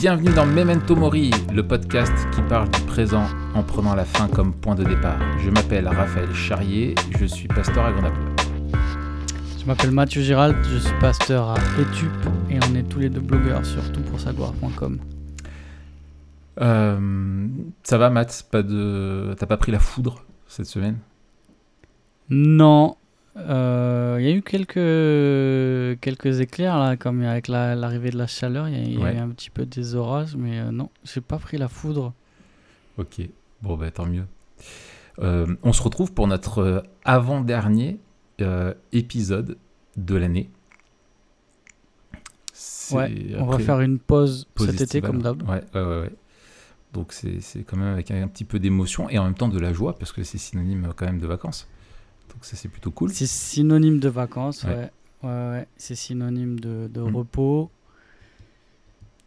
Bienvenue dans Memento Mori, le podcast qui parle du présent en prenant la fin comme point de départ. Je m'appelle Raphaël Charrier, je suis pasteur à Grenoble. Je m'appelle Mathieu Girald, je suis pasteur à Etup et on est tous les deux blogueurs sur toutpoursagloire.com. Euh, ça va Matt? Pas de... T'as pas pris la foudre cette semaine? Non, il y a eu quelques, quelques éclairs là, comme avec la- l'arrivée de la chaleur, il y a, y eu un petit peu des orages, mais euh, non, j'ai pas pris la foudre. Ok, bon bah tant mieux. Euh, on se retrouve pour notre euh, avant-dernier euh, épisode de l'année. Ouais, on va faire une pause, cet été comme d'hab. Ouais, ouais, ouais, ouais. Donc c'est quand même avec un, un petit peu d'émotion et en même temps de la joie parce que c'est synonyme euh, quand même de vacances. Donc ça c'est plutôt cool. C'est synonyme de vacances, Ouais. ouais. Ouais, ouais, c'est synonyme de, de Mm. repos,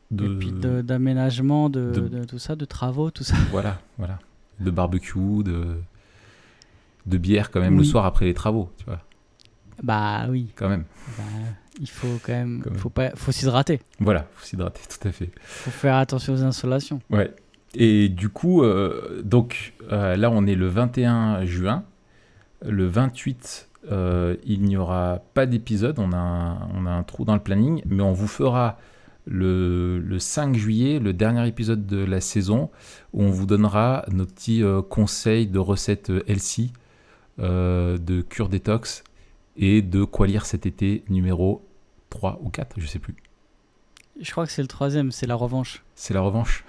De, et puis d'aménagement, de, de- de tout ça, de travaux, tout ça. Voilà, voilà. De barbecue, de, de bière quand même le soir après les travaux, tu vois, Bah oui, quand même. bah, il faut quand même, Quand même. faut pas, faut s'hydrater, Voilà, faut s'hydrater, tout à fait. faut faire attention aux insolations. Ouais. Et du coup, euh, donc euh, là, on est le 21 juin. Le 28, euh, il n'y aura pas d'épisode. On, a un- on a un trou dans le planning, mais on vous fera le, le 5 juillet, le dernier épisode de la saison, où on vous donnera nos petits euh, conseils de recettes euh, euh, de cure détox et de quoi lire cet été numéro 3 ou 4, je sais plus. Je crois que c'est le troisième, c'est la revanche. C'est la revanche.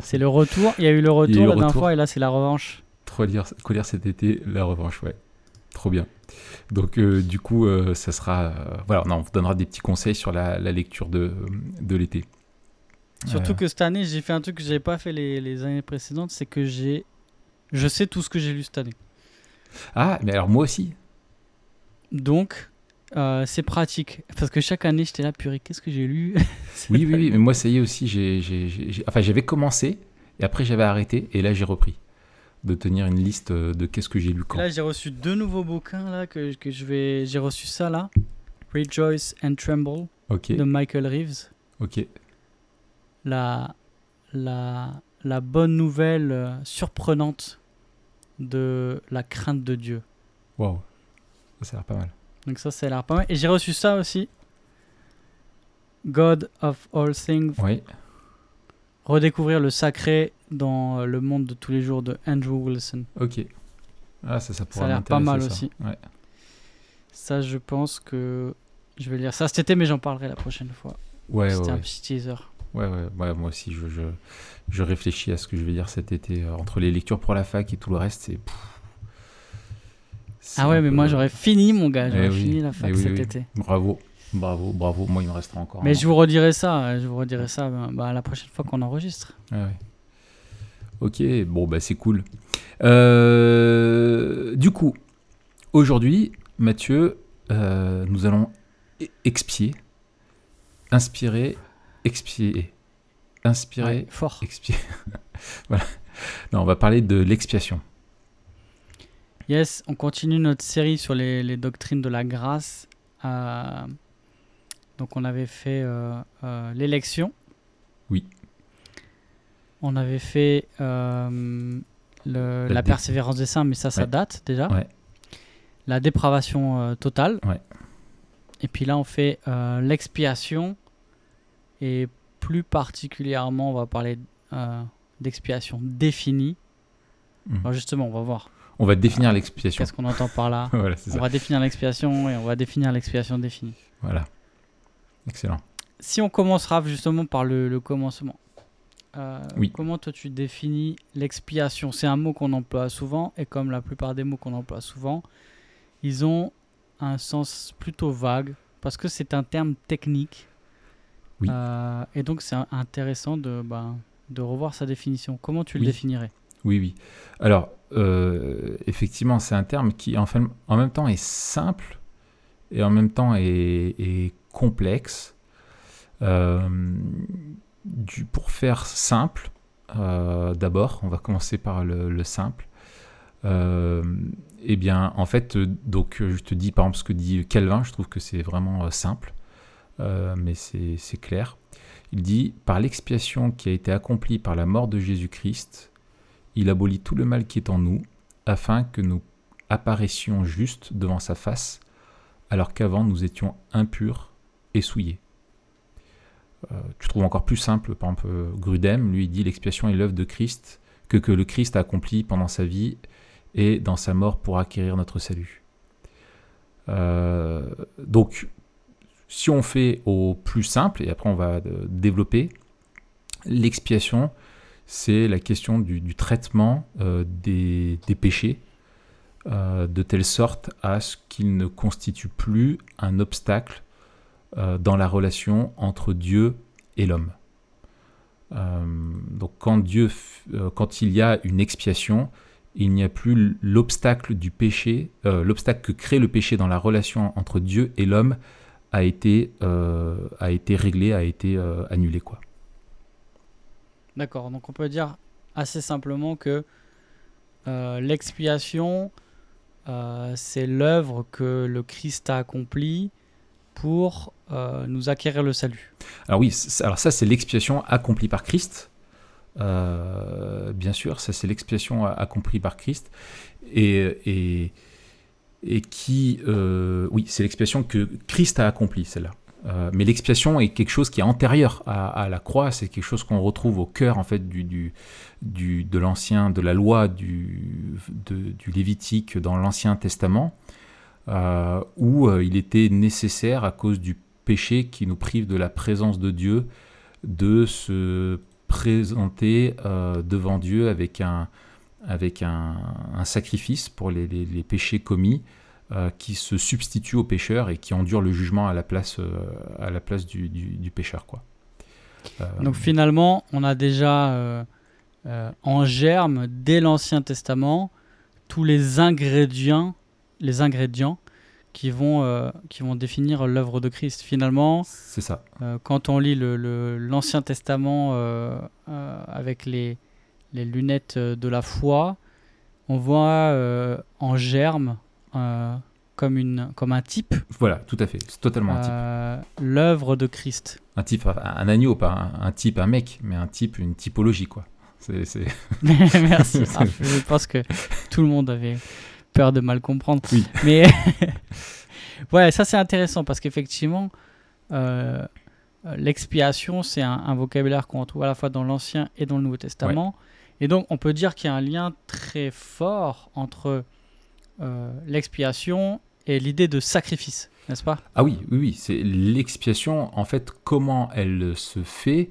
C'est le retour, il y a eu le retour eu la dernière fois et là c'est la revanche. Quoi lire, cet été, la revanche, ouais. Trop bien. Donc, euh, du coup, euh, ça sera. euh, voilà, non, on vous donnera des petits conseils sur la, la lecture de, de l'été. Surtout que cette année j'ai fait un truc que j'avais pas fait les, les années précédentes, c'est que j'ai, je sais tout ce que j'ai lu cette année. Ah, mais alors moi aussi. Donc euh, c'est pratique parce que chaque année j'étais là purée qu'est-ce que j'ai lu? Oui, oui, oui, mais moi, ça y est aussi. j'ai- enfin, j'avais commencé et après, j'avais arrêté et là, j'ai repris de tenir une liste de qu'est-ce que j'ai lu quand. Là j'ai reçu deux nouveaux bouquins là que, que je vais, j'ai reçu ça là, Rejoice and Tremble ok, de Michael Reeves. ok. la, la, la bonne nouvelle euh, surprenante de la crainte de Dieu. Waouh. Ça, ça a l'air pas mal. Donc ça, ça a l'air pas mal. Et j'ai reçu ça aussi. God of All Things. Oui, Redécouvrir le sacré dans euh, le monde de tous les jours de Andrew Wilson. ok. Ah, ça, ça pourrait a l'air pas mal ça. aussi. Ouais. Ça, je pense que je vais lire ça cet été, mais j'en parlerai la prochaine fois. Ouais, ouais, C'était un ouais. petit teaser. Ouais, ouais, ouais, moi aussi, je, je, je réfléchis à ce que je vais dire cet été. euh, entre les lectures pour la fac et tout le reste, c'est. Ah ouais, un mais peu- moi j'aurais fini, mon gars. J'aurais Eh oui, fini la fac eh oui, cet oui. été. Bravo, bravo, bravo. Moi, il me restera encore. Mais je vous redirai ça. Je vous redirai ça bah, bah, la prochaine fois qu'on enregistre. Ouais, ouais. Ok, bon, bah c'est cool. Euh, du coup, aujourd'hui, Mathieu, euh, nous allons e- expier, inspirer, expier, inspirer, Ouais, fort. expier. voilà. Non, on va parler de l'expiation. Yes, on continue notre série sur les, les doctrines de la grâce. Euh, donc on avait fait euh, euh, l'élection. Oui. On avait fait euh, le- La persévérance des saints, mais ça, ça Ouais. date déjà. Ouais. La dépravation totale. Ouais. Et puis là, on fait l'expiation. Et plus particulièrement, on va parler euh, d'expiation définie. Mhm. Alors justement, on va voir On va définir l'expiation. qu'est-ce qu'on entend par là. voilà, On ça. va définir l'expiation et on va définir l'expiation définie. Voilà. Excellent. Si on commencera justement par le, le commencement, euh, Oui. comment toi tu définis l'expiation? C'est un mot qu'on emploie souvent et comme la plupart des mots qu'on emploie souvent, ils ont un sens plutôt vague parce que c'est un terme technique. Oui. Euh, et donc c'est intéressant de, bah, de revoir sa définition. Comment tu le Oui. définirais? Oui, oui. Alors, euh, effectivement, c'est un terme qui, en, fait, en même temps, est simple et en même temps est, est complexe. Euh, pour faire simple, euh, d'abord, on va commencer par le, le simple. Euh, eh bien, en fait, donc, je te dis, par exemple, ce que dit Calvin, je trouve que c'est vraiment simple, mais c'est clair. Il dit Par l'expiation qui a été accomplie par la mort de Jésus-Christ, il abolit tout le mal qui est en nous, afin que nous apparaissions justes devant sa face, alors qu'avant nous étions impurs et souillés. Euh, tu trouves encore plus simple, par exemple, Grudem, lui dit l'expiation est l'œuvre de Christ, que, que le Christ a accompli pendant sa vie et dans sa mort pour acquérir notre salut. Euh, donc, si on fait au plus simple, et après on va euh, développer, l'expiation, c'est la question du, traitement euh, des, péchés, de telle sorte à ce qu'il ne constitue plus un obstacle dans la relation entre Dieu et l'homme. donc quand Dieu, quand il y a une expiation, il n'y a plus l'obstacle du péché, euh, l'obstacle que crée le péché dans la relation entre Dieu et l'homme a été, euh, a été réglé, a été euh, annulé. quoi. D'accord, donc on peut dire assez simplement que l'expiation, c'est l'œuvre que le Christ a accomplie pour nous acquérir le salut. Alors oui, alors ça c'est l'expiation accomplie par Christ. Euh, bien sûr, ça c'est l'expiation accomplie par Christ. Et, et, qui, euh, oui, c'est l'expiation que Christ a accomplie, celle-là. Euh, mais l'expiation est quelque chose qui est antérieur à, la croix, c'est quelque chose qu'on retrouve au cœur en fait du, du de l'ancien, de la loi du, du Lévitique dans l'Ancien Testament, où il était nécessaire à cause du péché qui nous prive de la présence de Dieu de se présenté euh, devant Dieu avec un, avec un, sacrifice pour les, péchés commis euh, qui se substitue au pécheur et qui endure le jugement à la place, euh, à la place du, pécheur. Donc finalement, on a déjà en germe, dès l'Ancien Testament, tous les ingrédients, les ingrédients qui vont, euh, qui vont définir l'œuvre de Christ. Finalement, c'est ça. Euh, quand on lit l'Ancien le, Testament euh, avec les, les, lunettes de la foi, on voit en germe comme, une, comme un type. Voilà, tout à fait, c'est totalement un type. L'œuvre de Christ. Un type, un, agneau, pas un, type, un mec, mais un type, une typologie, quoi. C'est, Merci. Ah, je pense que tout le monde avait peur de mal comprendre. Oui. Mais ouais, ça c'est intéressant parce qu'effectivement, euh, l'expiation, c'est un, vocabulaire qu'on trouve à la fois dans l'Ancien et dans le Nouveau Testament. Et donc, on peut dire qu'il y a un lien très fort entre euh, l'expiation et l'idée de sacrifice, n'est-ce pas? Ah oui, oui, oui. C'est l'expiation. En fait, comment elle se fait,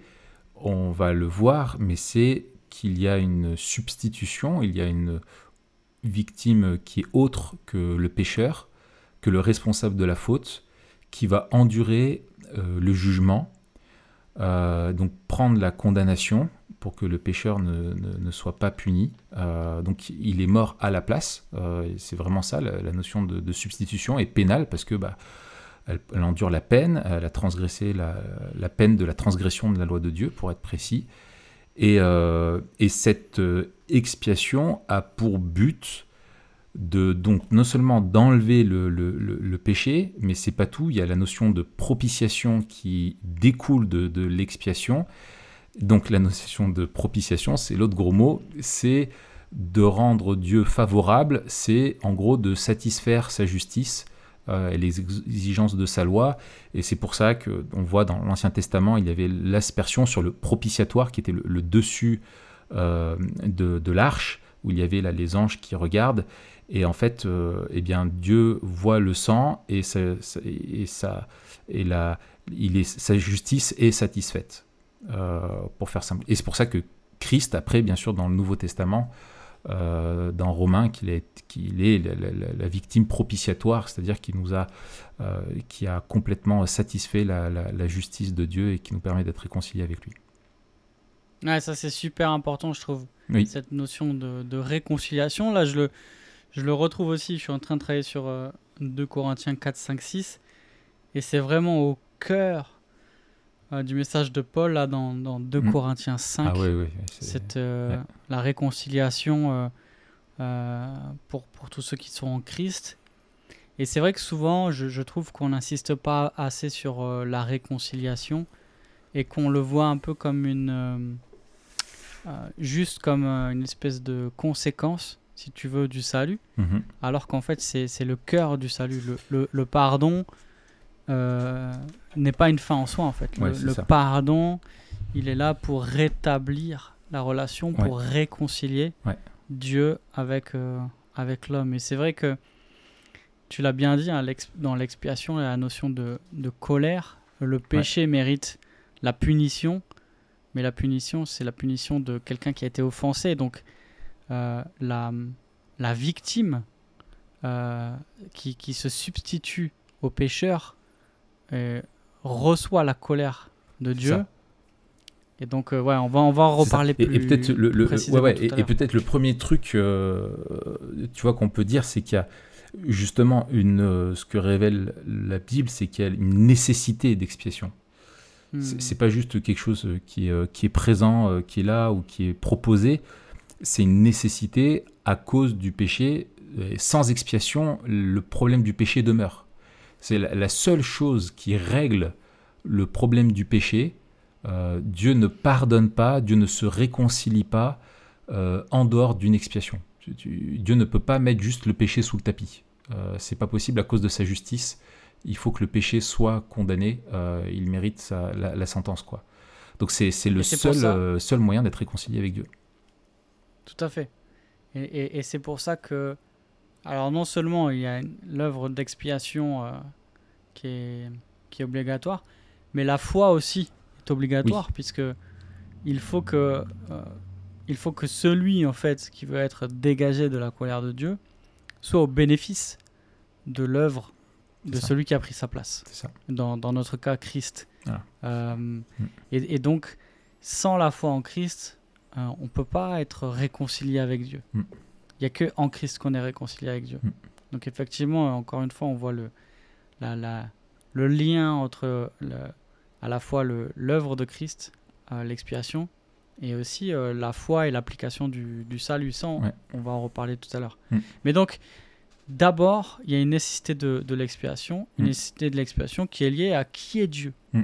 on va le voir, mais c'est qu'il y a une substitution, il y a une victime qui est autre que le pécheur, que le responsable de la faute, qui va endurer euh, le jugement, euh, donc prendre la condamnation pour que le pécheur ne, soit pas puni. Euh, donc il est mort à la place. c'est vraiment ça, la, notion de, substitution est pénale parce que bah, elle, endure la peine, elle a transgressé la, peine de la transgression de la loi de Dieu, pour être précis. Et, et cette expiation a pour but de donc non seulement d'enlever le, péché, mais c'est pas tout. Il y a la notion de propitiation qui découle de, l'expiation. Donc la notion de propitiation, c'est l'autre gros mot, c'est de rendre Dieu favorable, c'est en gros de satisfaire sa justice euh, et les exigences de sa loi. Et c'est pour ça que on voit dans l'Ancien Testament, il y avait l'aspersion sur le propitiatoire qui était le, dessus euh, de, l'arche où il y avait là les anges qui regardent. Et en fait, euh, eh bien, Dieu voit le sang et, sa, et, la, il est, sa justice est satisfaite, euh, pour faire simple. Et c'est pour ça que Christ, après, bien sûr, dans le Nouveau Testament, euh, dans Romains, qu'il est, qu'il est la, victime propitiatoire, c'est-à-dire qu'il nous a, qui a complètement satisfait la, justice de Dieu et qui nous permet d'être réconciliés avec lui. Ouais, ça c'est super important, je trouve. Cette notion de, de, réconciliation, là, je le, je le retrouve aussi, je suis en train de travailler sur 2 euh, Corinthiens 4, 5, 6. Et c'est vraiment au cœur euh, du message de Paul, là, dans, dans 2 hmm. Corinthiens 5. Ah, oui, oui, cette, euh, La réconciliation pour, pour tous ceux qui sont en Christ. Et c'est vrai que souvent, je, je trouve qu'on n'insiste pas assez sur la réconciliation. et qu'on le voit un peu comme une. juste comme une espèce de conséquence, si tu veux, du salut, mhm. alors qu'en fait, c'est le cœur du salut. Le, le, pardon n'est pas une fin en soi, en fait. le, pardon, il est là pour rétablir la relation, pour réconcilier Dieu avec, avec l'homme. Et c'est vrai que tu l'as bien dit, hein, dans l'expiation, la notion de, colère. Le péché mérite la punition, mais la punition, c'est la punition de quelqu'un qui a été offensé. Donc, euh, la, la, victime euh, qui, qui, se substitue au pécheur euh, reçoit la colère de Dieu. Et donc, ouais, on va, on va en reparler plus. Et, peut-être le, le et, peut-être le premier truc, tu vois, qu'on peut dire, c'est qu'il y a justement, une, euh, ce que révèle la Bible, c'est qu'il y a une nécessité d'expiation. Hmm. C'est pas juste quelque chose euh, qui est, euh, qui est présent, qui est là ou qui est proposé. C'est une nécessité à cause du péché. sans expiation, le problème du péché demeure. C'est la, seule chose qui règle le problème du péché. Dieu ne pardonne pas, Dieu ne se réconcilie pas en dehors d'une expiation. Dieu ne peut pas mettre juste le péché sous le tapis. Euh, c'est pas possible à cause de sa justice. Il faut que le péché soit condamné. Euh, il mérite la, sentence, quoi. Donc c'est le seul, euh, seul moyen d'être réconcilié avec Dieu. Tout à fait. Et, c'est pour ça que, alors non seulement il y a l'œuvre d'expiation qui, est, qui est obligatoire, mais la foi aussi est obligatoire puisque il faut que il faut que celui en fait qui veut être dégagé de la colère de Dieu soit au bénéfice de l'œuvre de celui qui a pris sa place. Dans, dans, notre cas, Christ. Euh, mm. et, donc, sans la foi en Christ, euh, on ne peut pas être réconcilié avec Dieu. Mm. Il n'y a que en Christ qu'on est réconcilié avec Dieu. Mm. Donc effectivement, encore une fois, on voit le, la, la, le lien entre le, à la fois l'œuvre de Christ, euh, l'expiation, et aussi euh, la foi et l'application du, du, salut. Sans, on va en reparler tout à l'heure. Mm. Mais donc, d'abord, il y a une nécessité de, de l'expiation, une mm. nécessité de l'expiation qui est liée à qui est Dieu. Mm.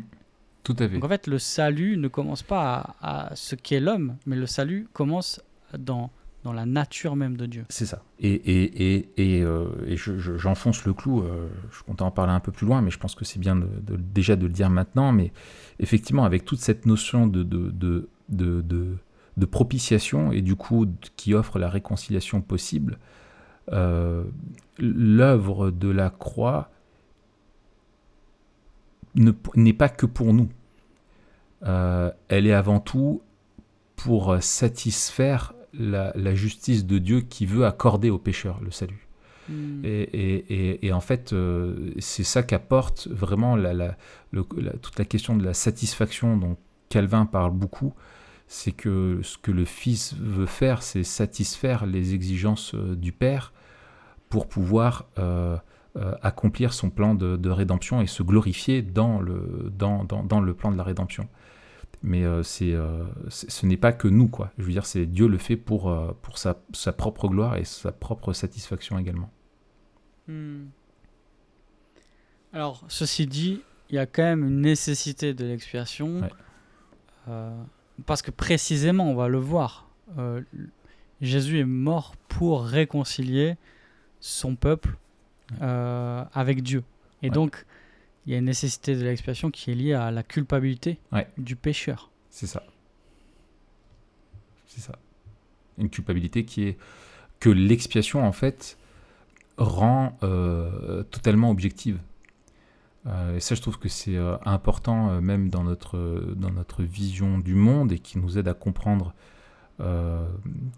Tout à fait. Donc en fait, le salut ne commence pas à, ce qu'est l'homme, mais le salut commence dans, la nature même de Dieu. C'est ça. Et, et, et, et, euh, j'enfonce le clou, euh, je compte en parler un peu plus loin, mais je pense que c'est bien déjà de le dire maintenant. Mais effectivement, avec toute cette notion de, de de, de, propitiation et du coup qui offre la réconciliation possible, euh, l'œuvre de la croix n'est pas que pour nous. Euh, elle est avant tout pour satisfaire la, justice de Dieu qui veut accorder aux pécheurs le salut. Hmm. Et, et, en fait, euh, c'est ça qu'apporte vraiment la, la, toute la question de la satisfaction dont Calvin parle beaucoup c'est que ce que le Fils veut faire, c'est satisfaire les exigences euh, du Père pour pouvoir euh, accomplir son plan de, rédemption et se glorifier dans le, dans, dans, le plan de la rédemption. Mais c'est, ce n'est pas que nous, quoi. Je veux dire, c'est Dieu le fait pour, pour sa, sa, propre gloire et sa propre satisfaction également. Hmm. Alors, ceci dit, il y a quand même une nécessité de l'expiation parce que précisément, on va le voir, euh, Jésus est mort pour réconcilier son peuple euh, avec Dieu. Et donc, il y a une nécessité de l'expiation qui est liée à la culpabilité du pécheur. C'est ça. C'est ça. Une culpabilité qui est que l'expiation, en fait, rend euh, totalement objective. Euh, et ça, je trouve que c'est euh, important, même dans notre, dans notre vision du monde, et qui nous aide à comprendre,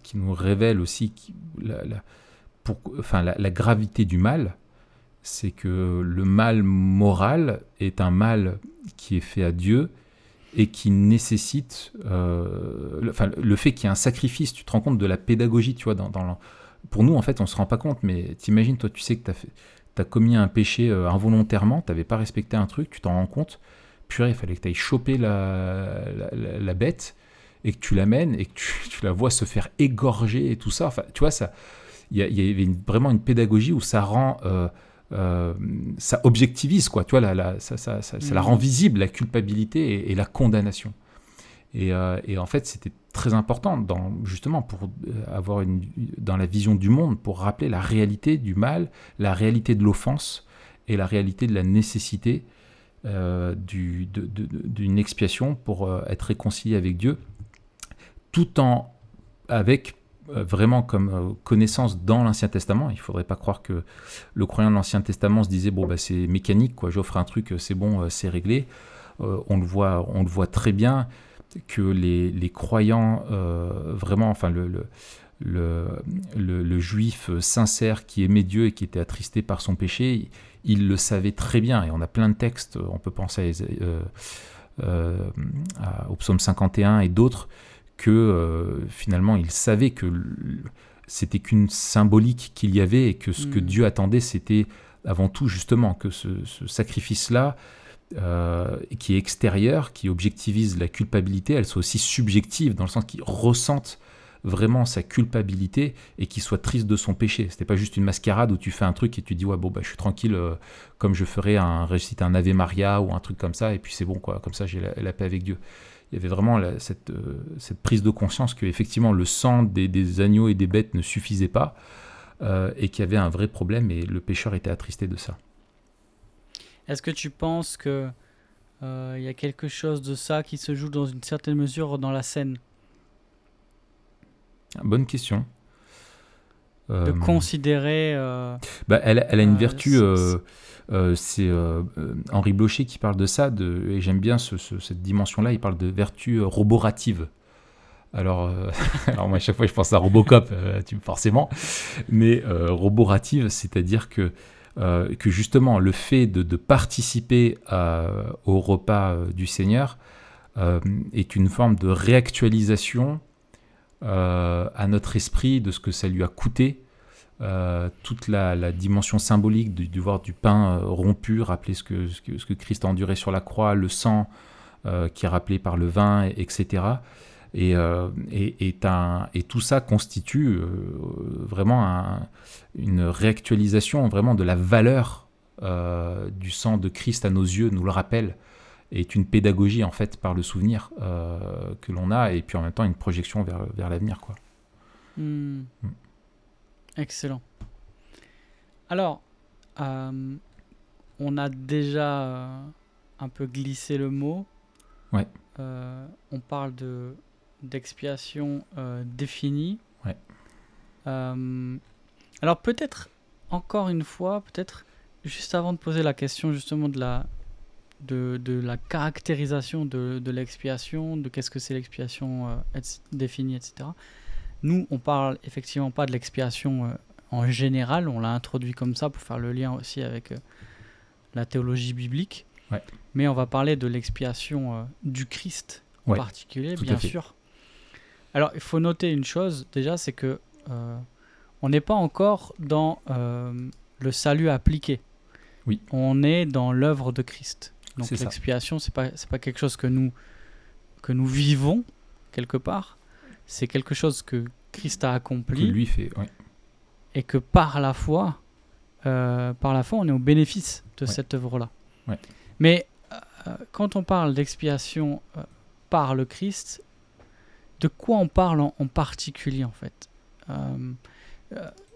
qui nous révèle aussi la, pour, enfin, la, gravité du mal. C'est que le mal moral est un mal qui est fait à Dieu et qui nécessite, le, enfin, le fait qu'il y ait un sacrifice, tu te rends compte de la pédagogie, tu vois, dans, pour nous, en fait, on se rend pas compte, mais t'imagines, toi, tu sais que tu as fait, tu as commis un péché euh, involontairement, tu n'avais pas respecté un truc, tu t'en rends compte, purée, il fallait que tu ailles choper la, la, bête et que tu l'amènes et que tu, la vois se faire égorger et tout ça. Enfin, tu vois, il y, avait vraiment une pédagogie où ça rend euh, ça objectivise, quoi. Tu vois, ça, ça, ça, la rend visible, la culpabilité et, la condamnation. Et, et, en fait, c'était très important, dans, justement, pour avoir une, dans la vision du monde, pour rappeler la réalité du mal, la réalité de l'offense et la réalité de la nécessité euh, d'une expiation pour euh, être réconcilié avec Dieu, tout en avec euh, vraiment comme connaissance dans l'Ancien Testament. Il ne faudrait pas croire que le croyant de l'Ancien Testament se disait bon bah c'est mécanique quoi, j'offre un truc, c'est bon, c'est réglé. on le voit, on le voit très bien que les, les croyants vraiment, enfin le, le le, juif sincère qui aimait Dieu et qui était attristé par son péché, il le savait très bien, et on a plein de textes, on peut penser euh, euh, au psaume 51 et d'autres, que euh, finalement il savait que c'était qu'une symbolique qu'il y avait et que ce que mm. Dieu attendait, c'était avant tout justement que ce, sacrifice-là, qui est extérieur, qui objectivise la culpabilité, elle soit aussi subjective, dans le sens qu'il ressente vraiment sa culpabilité et qu'il soit triste de son péché. C'était pas juste une mascarade où tu fais un truc et tu dis ouais bon bah je suis tranquille euh, comme je ferais un réciter un Ave Maria ou un truc comme ça et puis c'est bon quoi comme ça j'ai la, paix avec Dieu. Il y avait vraiment cette, euh, cette, prise de conscience que effectivement le sang des, agneaux et des bêtes ne suffisait pas euh, et qu'il y avait un vrai problème et le pécheur était attristé de ça. Est-ce que tu penses que il y a quelque chose de ça qui se joue dans une certaine mesure dans la scène? Bonne question. De euh, considérer. Euh, bah, elle, a une euh, vertu. C'est Henri Blocher qui parle de ça, et j'aime bien cette dimension-là. Il parle de vertu roborative. Alors, moi, à chaque fois, je pense à Robocop, forcément. Mais roborative, c'est-à-dire que, que justement, le fait de, participer au repas du Seigneur est une forme de réactualisation euh, à notre esprit de ce que ça lui a coûté. Euh, toute la, dimension symbolique du, voir du pain euh, rompu, rappeler ce que, ce que, Christ a enduré sur la croix, le sang qui est rappelé par le vin, etc. Et, et, et, tout ça constitue vraiment une réactualisation vraiment de la valeur du sang de Christ à nos yeux, nous le rappelle est une pédagogie en fait par le souvenir euh, que l'on a et puis en même temps une projection vers, vers l'avenir quoi. Hmm. Hmm. Excellent. Alors, euh, on a déjà euh, un peu glissé le mot. Ouais. on parle de d'expiation définie. Ouais. alors peut-être encore une fois, peut-être juste avant de poser la question justement de la de, de, la caractérisation de, de l'expiation, de qu'est-ce que c'est l'expiation euh, définie, etc. Nous, on parle effectivement pas de l'expiation euh, en général, on l'a introduit comme ça pour faire le lien aussi avec euh, la théologie biblique. Mais on va parler de l'expiation du Christ en particulier, bien sûr. Alors, il faut noter une chose déjà, c'est que on n'est pas encore dans le salut appliqué. Oui. On est dans l'œuvre de Christ. Donc l'expiation, c'est pas c'est pas quelque chose que nous que nous vivons quelque part. C'est quelque chose que Christ a accompli. Que lui fait, Et que par la foi, euh, par la foi, on est au bénéfice de cette œuvre-là. Mais euh, quand on parle d'expiation euh, par le Christ, de quoi on parle en, particulier en fait?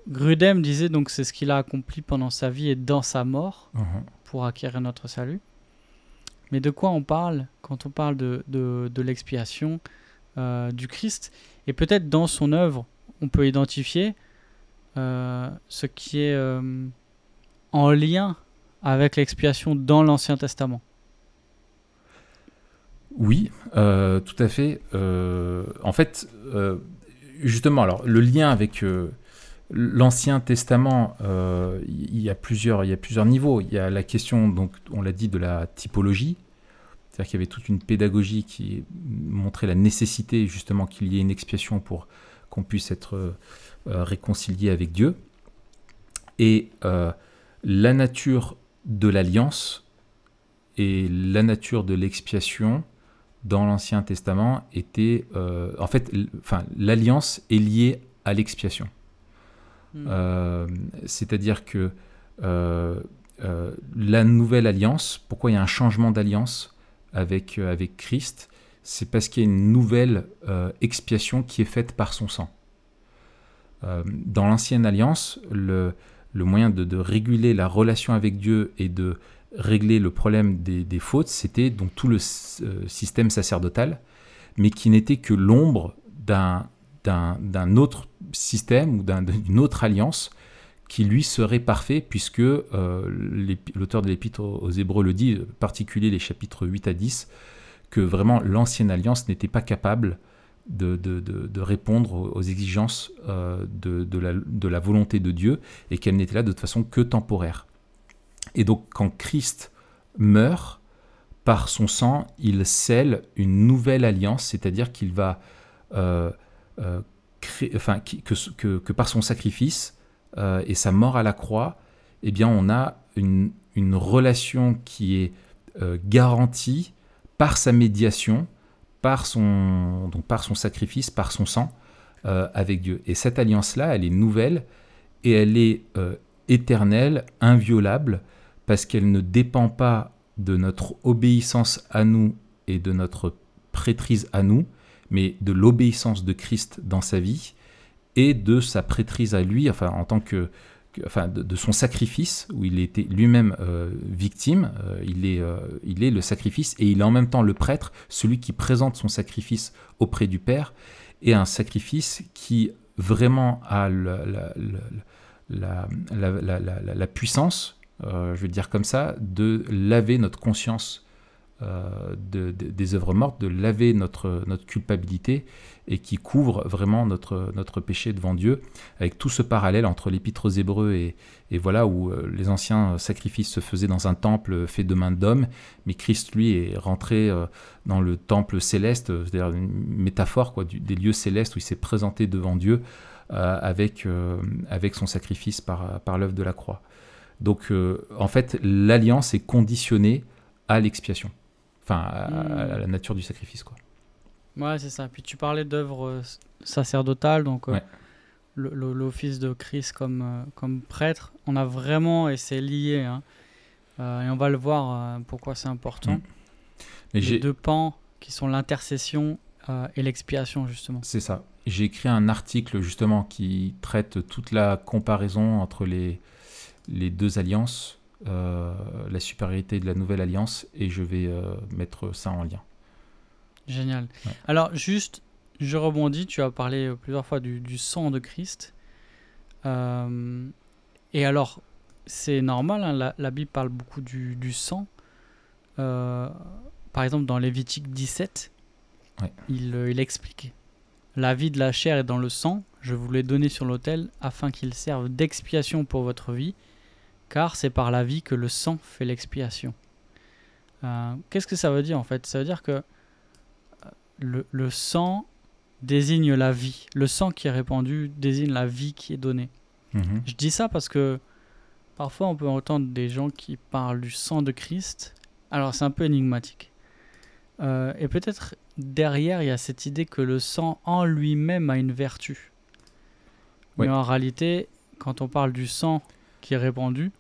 Grudem disait donc c'est ce qu'il a accompli pendant sa vie et dans sa mort uh-huh. pour acquérir notre salut. Mais de quoi on parle quand on parle de, de, l'expiation? Euh, du Christ Et peut-être dans son œuvre, on peut identifier euh, ce qui est euh, en lien avec l'expiation dans l'Ancien Testament. Oui, tout à fait. en fait, justement, alors le lien avec l'Ancien Testament, il y, a plusieurs, il y a plusieurs niveaux. Il y a la question, donc, on l'a dit, de la typologie. C'est-à-dire qu'il y avait toute une pédagogie qui montrait la nécessité justement qu'il y ait une expiation pour qu'on puisse être euh, réconcilié avec Dieu. Et euh, la nature de l'alliance et la nature de l'expiation dans l'Ancien Testament était... Euh, en fait, enfin, l'alliance est liée à l'expiation. Hmm. C'est-à-dire que la nouvelle alliance, pourquoi il y a un changement d'alliance avec, avec Christ, c'est parce qu'il y a une nouvelle expiation qui est faite par son sang. dans l'ancienne alliance, le, le moyen de, réguler la relation avec Dieu et de régler le problème des, fautes, c'était donc tout le euh, système sacerdotal, mais qui n'était que l'ombre d'un, autre système ou d'une autre alliance qui lui serait parfait, puisque euh, l'auteur de l'épître aux Hébreux le dit, en particulier les chapitres 8 à 10, que vraiment l'ancienne alliance n'était pas capable de, répondre aux exigences euh, de, la, volonté de Dieu et qu'elle n'était là de toute façon que temporaire. Et donc quand Christ meurt, par son sang, il scelle une nouvelle alliance, c'est-à-dire qu'il va euh, euh, enfin, que, par son sacrifice et sa mort à la croix, eh on a une, relation qui est garantie par sa médiation par son, sacrifice, par son sang euh, avec Dieu. Et cette alliance-là, elle est nouvelle et elle est euh, éternelle, inviolable, parce qu'elle ne dépend pas de notre obéissance à nous et de notre prêtrise à nous, mais de l'obéissance de Christ dans sa vie et de sa prêtrise à lui, enfin en tant que enfin, de, son sacrifice, où il était lui-même euh, victime, euh, il, est, euh, il est le sacrifice, et il est en même temps le prêtre, celui qui présente son sacrifice auprès du Père, et un sacrifice qui vraiment a la, la puissance, je veux dire comme ça, de laver notre conscience euh, de, des œuvres mortes, de laver notre, culpabilité et qui couvre vraiment notre, péché devant Dieu, avec tout ce parallèle entre l'épître aux Hébreux et, voilà où euh, les anciens sacrifices se faisaient dans un temple fait de main d'homme, mais Christ lui est rentré euh, dans le temple céleste, c'est-à-dire une métaphore des lieux célestes où il s'est présenté devant Dieu avec, son sacrifice par l'œuvre de la croix. Donc en fait, l'alliance est conditionnée à l'expiation enfin à, hmm. la nature du sacrifice quoi. Ouais, c'est ça. Puis tu parlais d'œuvre euh, sacerdotale, donc euh, l'office de Christ comme, euh, comme prêtre, on a vraiment, et c'est lié, hein, et on va le voir pourquoi c'est important, hmm. les deux pans qui sont l'intercession et l'expiation, justement. C'est ça. J'ai écrit un article, justement, qui traite toute la comparaison entre les, les deux alliances euh, la supériorité de la nouvelle alliance et je vais euh, mettre ça en lien. Génial. Alors juste, je rebondis, tu as parlé euh, plusieurs fois du, sang de Christ. et alors, c'est normal, hein, la, Bible parle beaucoup du, sang. par exemple, dans Lévitique 17, il, il, explique La vie de la chair est dans le sang, je vous l'ai donné sur l'autel afin qu'il serve d'expiation pour votre vie car c'est par la vie que le sang fait l'expiation. Euh, qu'est-ce que ça veut dire en fait? Ça veut dire que euh, le, sang désigne la vie. Le sang qui est répandu désigne la vie qui est donnée. Mhm. Je dis ça parce que parfois on peut entendre des gens qui parlent du sang de Christ. Alors c'est un peu énigmatique. Euh, et peut-être derrière il y a cette idée que le sang en lui-même a une vertu. Mais en réalité, quand on parle du sang qui est répandu,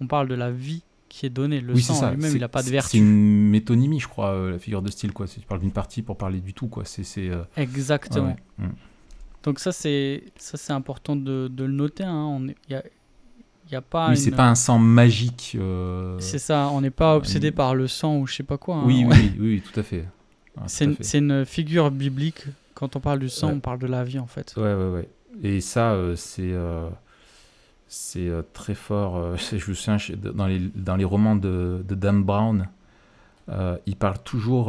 on parle de la vie qui est donnée. Le sang lui-même, il n'a pas de vertu. C'est une métonymie, je crois, euh, la figure de style. Quoi. Tu parles d'une partie pour parler du tout. Quoi. C'est, euh, Exactement. Mm. Donc ça, c'est, ça, c'est important de, le noter. Hein. Il y a, pas oui, c'est pas un sang magique. Euh, c'est ça, on n'est pas obsédé par le sang ou je sais pas quoi. Hein. Oui, oui, oui, tout à fait. c'est, une, figure biblique. Quand on parle du sang, on parle de la vie en fait. Ouais, ouais, ouais. Et ça, c'est c'est euh, très fort. Euh, je me souviens, dans les, dans les romans de, Dan Brown, euh, il parle toujours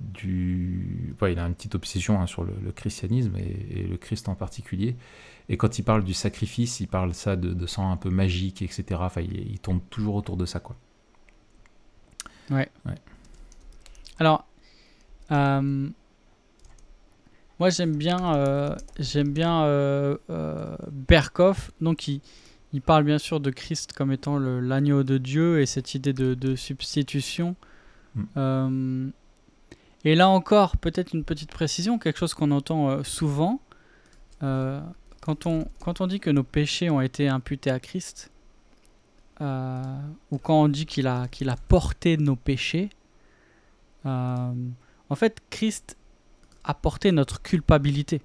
du. il a une petite obsession hein, sur le, christianisme et, le Christ en particulier. Et quand il parle du sacrifice, il parle ça de, sang un peu magique, etc. Enfin, il, il, tourne toujours autour de ça, quoi. Ouais. ouais. Alors, moi, j'aime bien, euh, j'aime bien euh, euh, Berkoff. Donc, il, il, parle bien sûr de Christ comme étant l'agneau de Dieu et cette idée de, de substitution. Mm. et là encore, peut-être une petite précision, quelque chose qu'on entend souvent. quand, on, quand on dit que nos péchés ont été imputés à Christ, ou quand on dit qu'il a, qu'il a porté nos péchés, en fait, Christ a porté notre culpabilité.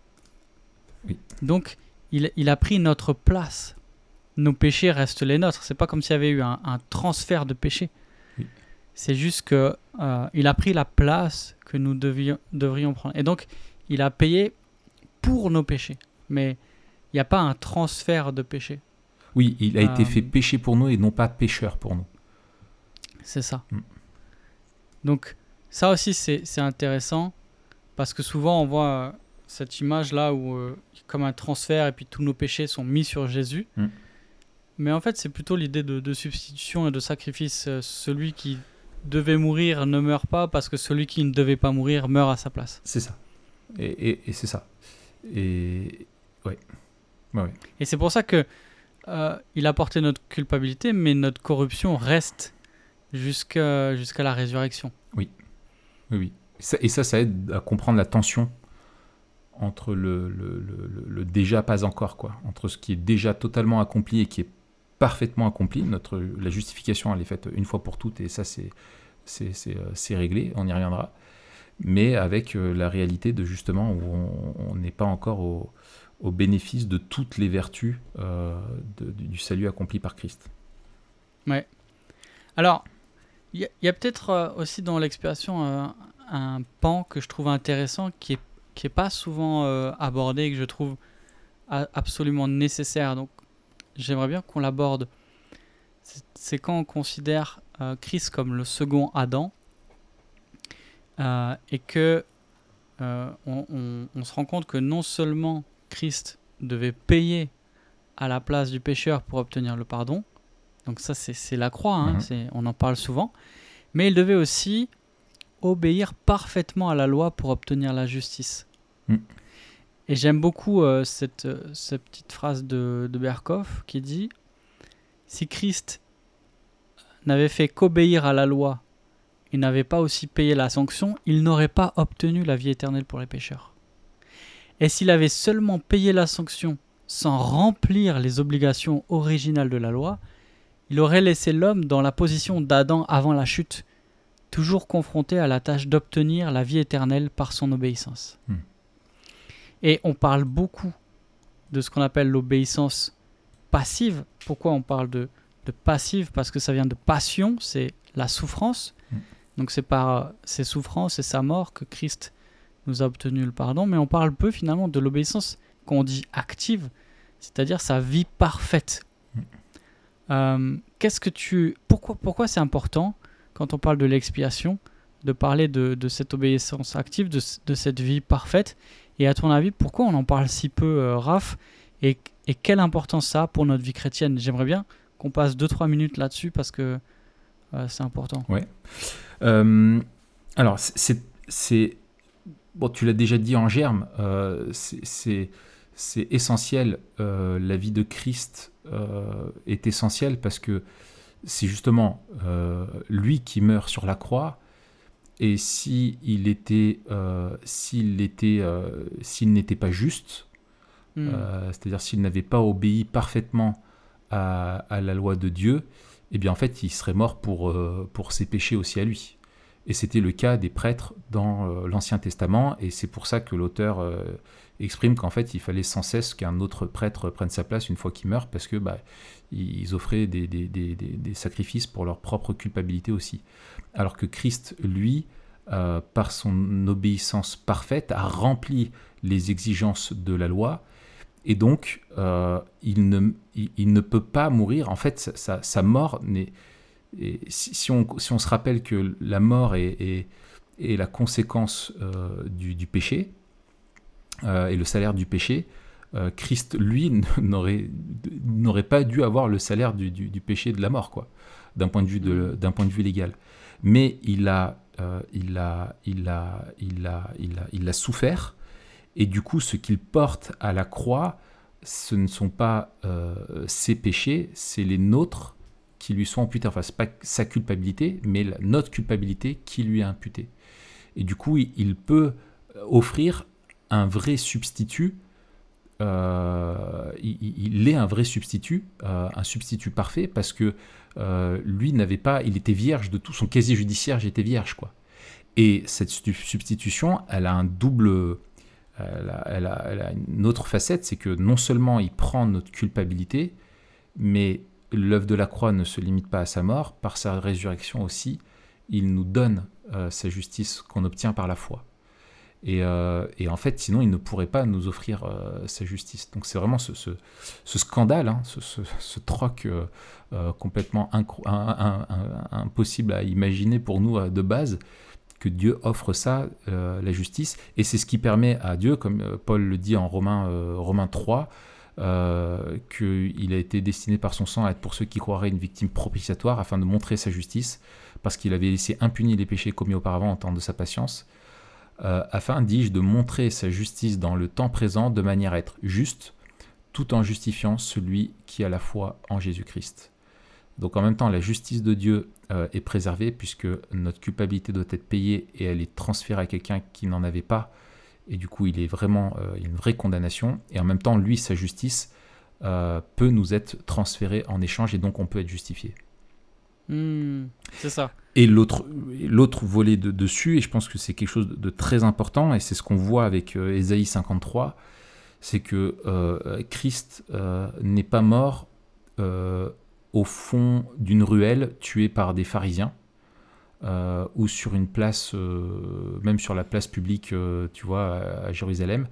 Donc, il, il, a pris notre place. Nos péchés restent les nôtres. C'est pas comme s'il y avait eu un, transfert de péchés. C'est juste que il a pris la place que nous devions, devrions prendre. Et donc, il a payé pour nos péchés. Mais il n'y a pas un transfert de péché. Oui, il a été fait euh, péché pour nous et non pas pécheur pour nous. C'est ça. Mm. Donc, ça aussi, c'est intéressant parce que souvent, on voit cette image-là où, euh, comme un transfert, et puis tous nos péchés sont mis sur Jésus. Mm. Mais en fait, c'est plutôt l'idée de, substitution et de sacrifice. Euh, celui qui devait mourir ne meurt pas parce que celui qui ne devait pas mourir meurt à sa place. C'est ça. Et, et c'est ça. Et ouais. Et c'est pour ça que euh, il a porté notre culpabilité, mais notre corruption reste jusqu'à jusqu'à la résurrection. Oui. Oui, oui. Et ça, ça, aide à comprendre la tension entre le, le, déjà pas encore, quoi. Entre ce qui est déjà totalement accompli et qui est parfaitement accompli. Notre, la justification, elle est faite une fois pour toutes, et ça, c'est, euh, réglé, on y reviendra. Mais avec euh, la réalité de justement où on n'est pas encore au, bénéfice de toutes les vertus euh, du salut accompli par Christ. Ouais. Alors, il y, a, peut-être aussi dans l'expiation euh, un pan que je trouve intéressant qui est, qui est pas souvent abordé et que je trouve absolument nécessaire. Donc, j'aimerais bien qu'on l'aborde. C'est quand on considère Christ comme le second Adam et que on, on, se rend compte que non seulement Christ devait payer à la place du pécheur pour obtenir le pardon. Donc ça, c'est la croix, hein, mhm. on en parle souvent. Mais il devait aussi obéir parfaitement à la loi pour obtenir la justice. Mm. Et j'aime beaucoup euh, cette, cette, petite phrase de, de Berkhoff qui dit Si Christ n'avait fait qu'obéir à la loi et n'avait pas aussi payé la sanction, il n'aurait pas obtenu la vie éternelle pour les pécheurs. Et s'il avait seulement payé la sanction sans remplir les obligations originales de la loi, il aurait laissé l'homme dans la position d'Adam avant la chute, toujours confronté à la tâche d'obtenir la vie éternelle par son obéissance. Hmm. Et on parle beaucoup de ce qu'on appelle l'obéissance passive. Pourquoi on parle de, passive? Parce que ça vient de passion, c'est la souffrance. Hmm. Donc c'est par ces souffrances et sa mort que Christ nous a obtenu le pardon, mais on parle peu finalement de l'obéissance qu'on dit active, c'est-à-dire sa vie parfaite. Mm. Euh, qu'est-ce que tu, pourquoi, pourquoi c'est important? Quand on parle de l'expiation de parler de, cette obéissance active, de, cette vie parfaite Et à ton avis, pourquoi on en parle si peu, euh, Raph et, quelle importance ça a pour notre vie chrétienne? J'aimerais bien qu'on passe 2-3 minutes là-dessus parce que euh, c'est important. Ouais. alors, c'est bon, tu l'as déjà dit en germe, euh, c'est essentiel. Euh, la vie de Christ euh, est essentielle parce que c'est justement lui qui meurt sur la croix. Et s'il était, s'il était, s'il n'était pas juste, hmm. c'est-à-dire s'il n'avait pas obéi parfaitement à, à, la loi de Dieu, eh bien en fait, il serait mort pour, pour ses péchés aussi à lui. Et c'était le cas des prêtres dans euh, l'Ancien Testament, et c'est pour ça que l'auteur euh, exprime qu'en fait il fallait sans cesse qu'un autre prêtre prenne sa place une fois qu'il meurt, parce que bah, ils offraient des, sacrifices pour leur propre culpabilité aussi. Alors que Christ, lui, euh, par son obéissance parfaite, a rempli les exigences de la loi, et donc il, ne, il, ne peut pas mourir. En fait, sa, mort n'est si, on, se rappelle que la mort est, la conséquence euh, du, péché euh, et le salaire du péché, euh, Christ, lui, n'aurait pas dû avoir le salaire du, du, du péché de la mort, quoi, d'un point, de vue de, d'un point de vue légal. Mais il a, il a, il a, il a, il a, il a souffert, et du coup, ce qu'il porte à la croix, ce ne sont pas ses péchés, c'est les nôtres qui lui sont imputés. Enfin, ce pas sa culpabilité, mais notre culpabilité qui lui est imputée. Et du coup, il, peut offrir un vrai substitut. Euh, il, est un vrai substitut, un substitut parfait, parce que lui n'avait pas, il était vierge de tout, son casier judiciaire j'étais vierge, quoi. Et cette substitution, elle a un double, elle a, une autre facette, c'est que non seulement il prend notre culpabilité, mais l'œuvre de la croix ne se limite pas à sa mort, par sa résurrection aussi, il nous donne euh, sa justice qu'on obtient par la foi. Euh, et, en fait, sinon, il ne pourrait pas nous offrir euh, sa justice. Donc c'est vraiment ce, scandale, hein, ce, troc complètement impossible à imaginer pour nous de base, que Dieu offre ça, la justice. Et c'est ce qui permet à Dieu, comme Paul le dit en Romains, Romains 3, euh, qu'il a été destiné par son sang à être pour ceux qui croiraient une victime propitiatoire afin de montrer sa justice, parce qu'il avait laissé impunis les péchés commis auparavant en temps de sa patience, euh, afin, dis-je, de montrer sa justice dans le temps présent de manière à être juste, tout en justifiant celui qui a la foi en Jésus-Christ. Donc en même temps, la justice de Dieu euh, est préservée puisque notre culpabilité doit être payée et elle est transférée à quelqu'un qui n'en avait pas et du coup il est vraiment euh, une vraie condamnation et en même temps lui sa justice peut nous être transférée en échange et donc on peut être justifié. Hmm, c'est ça. Et l'autre volet de, dessus et je pense que c'est quelque chose de, très important et c'est ce qu'on voit avec euh, Ésaïe 53, c'est que Christ n'est pas mort au fond d'une ruelle tué par des pharisiens euh, ou sur une place, euh, même sur la place publique, euh, tu vois, à, Jérusalem,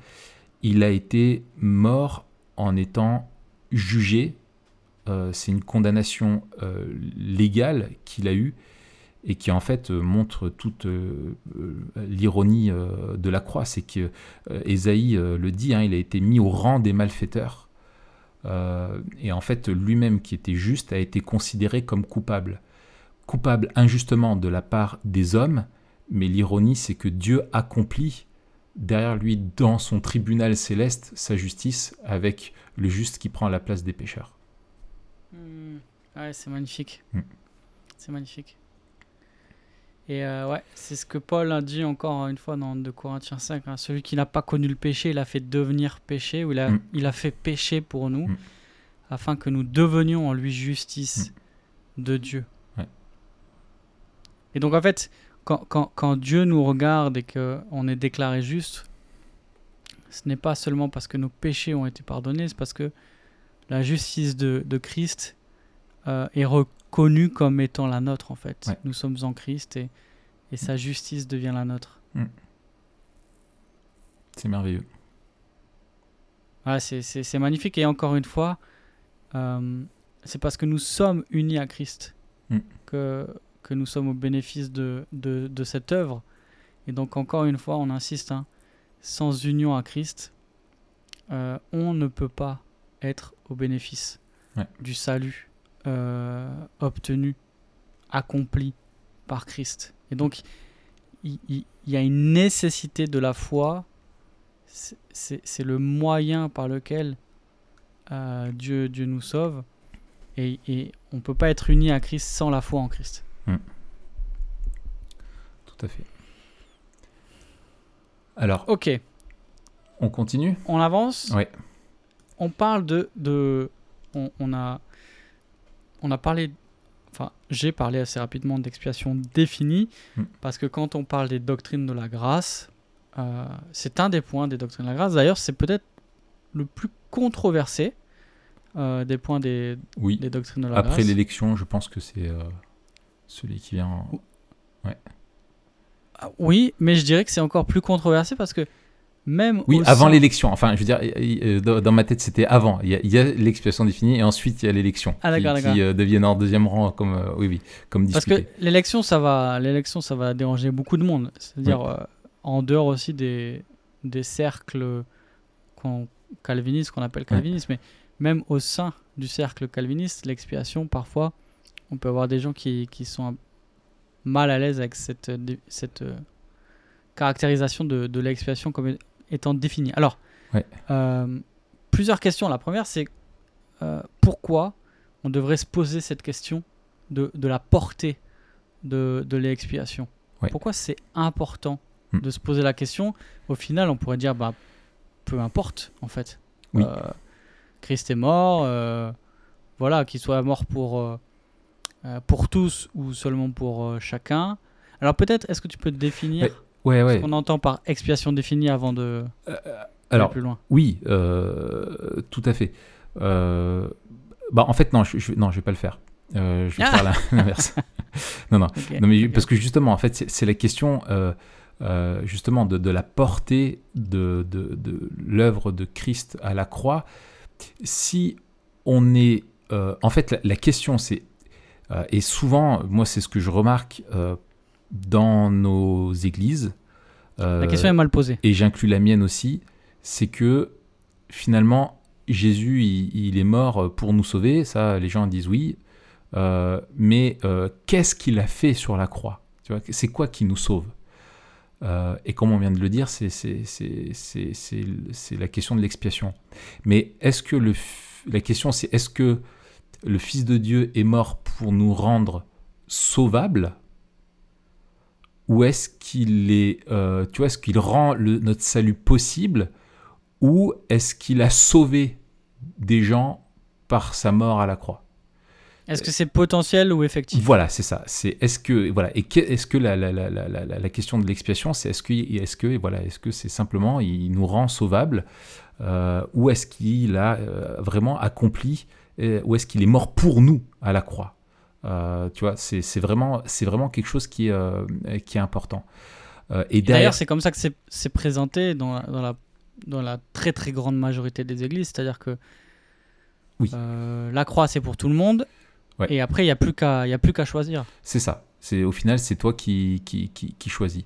il a été mort en étant jugé. C'est une condamnation légale qu'il a eue et qui en fait montre toute l'ironie de la croix. C'est que Ésaïe le dit, hein, il a été mis au rang des malfaiteurs. et en fait, lui-même qui était juste a été considéré comme coupable coupable injustement de la part des hommes, mais l'ironie c'est que Dieu accomplit derrière lui dans son tribunal céleste sa justice avec le juste qui prend la place des pécheurs. Ouais, c'est magnifique. Hmm. C'est magnifique. Et euh, ouais, c'est ce que Paul a dit encore une fois dans 2 Corinthiens 5. Hein. celui qui n'a pas connu le péché, il a fait devenir péché, ou il a, hmm. il a fait péché pour nous, afin que nous devenions en lui justice de Dieu. Et donc en fait, quand, Dieu nous regarde et qu'on est déclaré juste, ce n'est pas seulement parce que nos péchés ont été pardonnés, c'est parce que la justice de, Christ euh, est reconnue comme étant la nôtre en fait. Nous sommes en Christ et, et, sa justice devient la nôtre. Mm. C'est merveilleux. Ah, c'est magnifique et encore une fois, euh, c'est parce que nous sommes unis à Christ mm. que que nous sommes au bénéfice de, de, cette œuvre. Et donc encore une fois, on insiste, hein, sans union à Christ, euh, on ne peut pas être au bénéfice du salut euh, obtenu, accompli par Christ. Et donc, il, y, a une nécessité de la foi, c'est le moyen par lequel euh, Dieu, Dieu nous sauve, et, et on ne peut pas être uni à Christ sans la foi en Christ. Hmm. Tout à fait. Alors. Ok. On continue? On avance? Oui. On parle de. de on, a. On a parlé. Enfin, j'ai parlé assez rapidement d'expiation définie, hmm. parce que quand on parle des doctrines de la grâce, euh, c'est un des points des doctrines de la grâce. D'ailleurs, c'est peut-être le plus controversé euh, des points des, oui. des doctrines de la grâce. Après l'élection, je pense que c'est. Euh, celui qui vient. Ouais. Ah, oui, mais je dirais que c'est encore plus controversé parce que même. Oui, avant l'élection. Enfin, je veux dire, euh, dans ma tête, c'était avant. Il y a, l'expiation définie et ensuite il y a l'élection. Ah, qui, qui euh, deviennent en deuxième rang, comme, euh, oui, oui, comme discuté. Parce que l'élection, ça va, l'élection, ça va déranger beaucoup de monde. C'est-à-dire en dehors aussi des, des cercles calvinistes, qu'on appelle calvinistes, mais même au sein du cercle calviniste, l'expiation, parfois, on peut avoir des gens qui, qui sont mal à l'aise avec cette, cette euh, caractérisation de, de l'expiation comme étant définie. Alors, euh, plusieurs questions. La première, c'est euh, pourquoi on devrait se poser cette question de, de la portée de, de l'expiation? Pourquoi c'est important hmm. de se poser la question? Au final, on pourrait dire, bah, peu importe, en fait. Christ est mort, euh, voilà, qu'il soit mort pour, euh, pour tous ou seulement pour chacun. Alors peut-être, est-ce que tu peux définir ouais, ouais, ce qu'on entend par expiation définie avant de alors, aller plus loin Oui, tout à fait. bah, en fait, non, je, je, non, je vais pas le faire. je vais faire l'inverse. non, non, non mais parce que justement, en fait, c'est la question euh, justement de, la portée de, de, l'œuvre de Christ à la croix, si on est... Euh, en fait, la, question c'est... Euh, et souvent, moi c'est ce que je remarque dans nos églises. la question est mal posée. Et j'inclus la mienne aussi, c'est que finalement, Jésus, il, est mort pour nous sauver, ça les gens disent oui, mais qu'est-ce qu'il a fait sur la croix? C'est quoi qui nous sauve? Euh, et comme on vient de le dire, c'est la question de l'expiation. Mais est-ce que le, la question c'est est-ce que le Fils de Dieu est mort pour nous rendre sauvables? Ou est-ce qu'il est, euh, tu vois, est-ce qu'il rend le, notre salut possible ou est-ce qu'il a sauvé des gens par sa mort à la croix? Est-ce que c'est potentiel ou effectif? Voilà, c'est ça. C'est est-ce que voilà. Et est-ce que la, la, la, la, question de l'expiation, c'est est-ce que est-ce que voilà est-ce que c'est simplement il nous rend sauvables euh, ou est-ce qu'il a euh, vraiment accompli ou est-ce qu'il est mort pour nous à la croix? Tu vois, c'est vraiment c'est vraiment quelque chose qui est qui est important. et d'ailleurs, c'est comme ça que c'est présenté dans, dans la dans la très très grande majorité des églises, c'est-à-dire que oui. la croix, c'est pour tout le monde. Et après, il n'y a plus qu'à choisir. C'est ça. C'est Au final, c'est toi qui, qui, qui, choisis.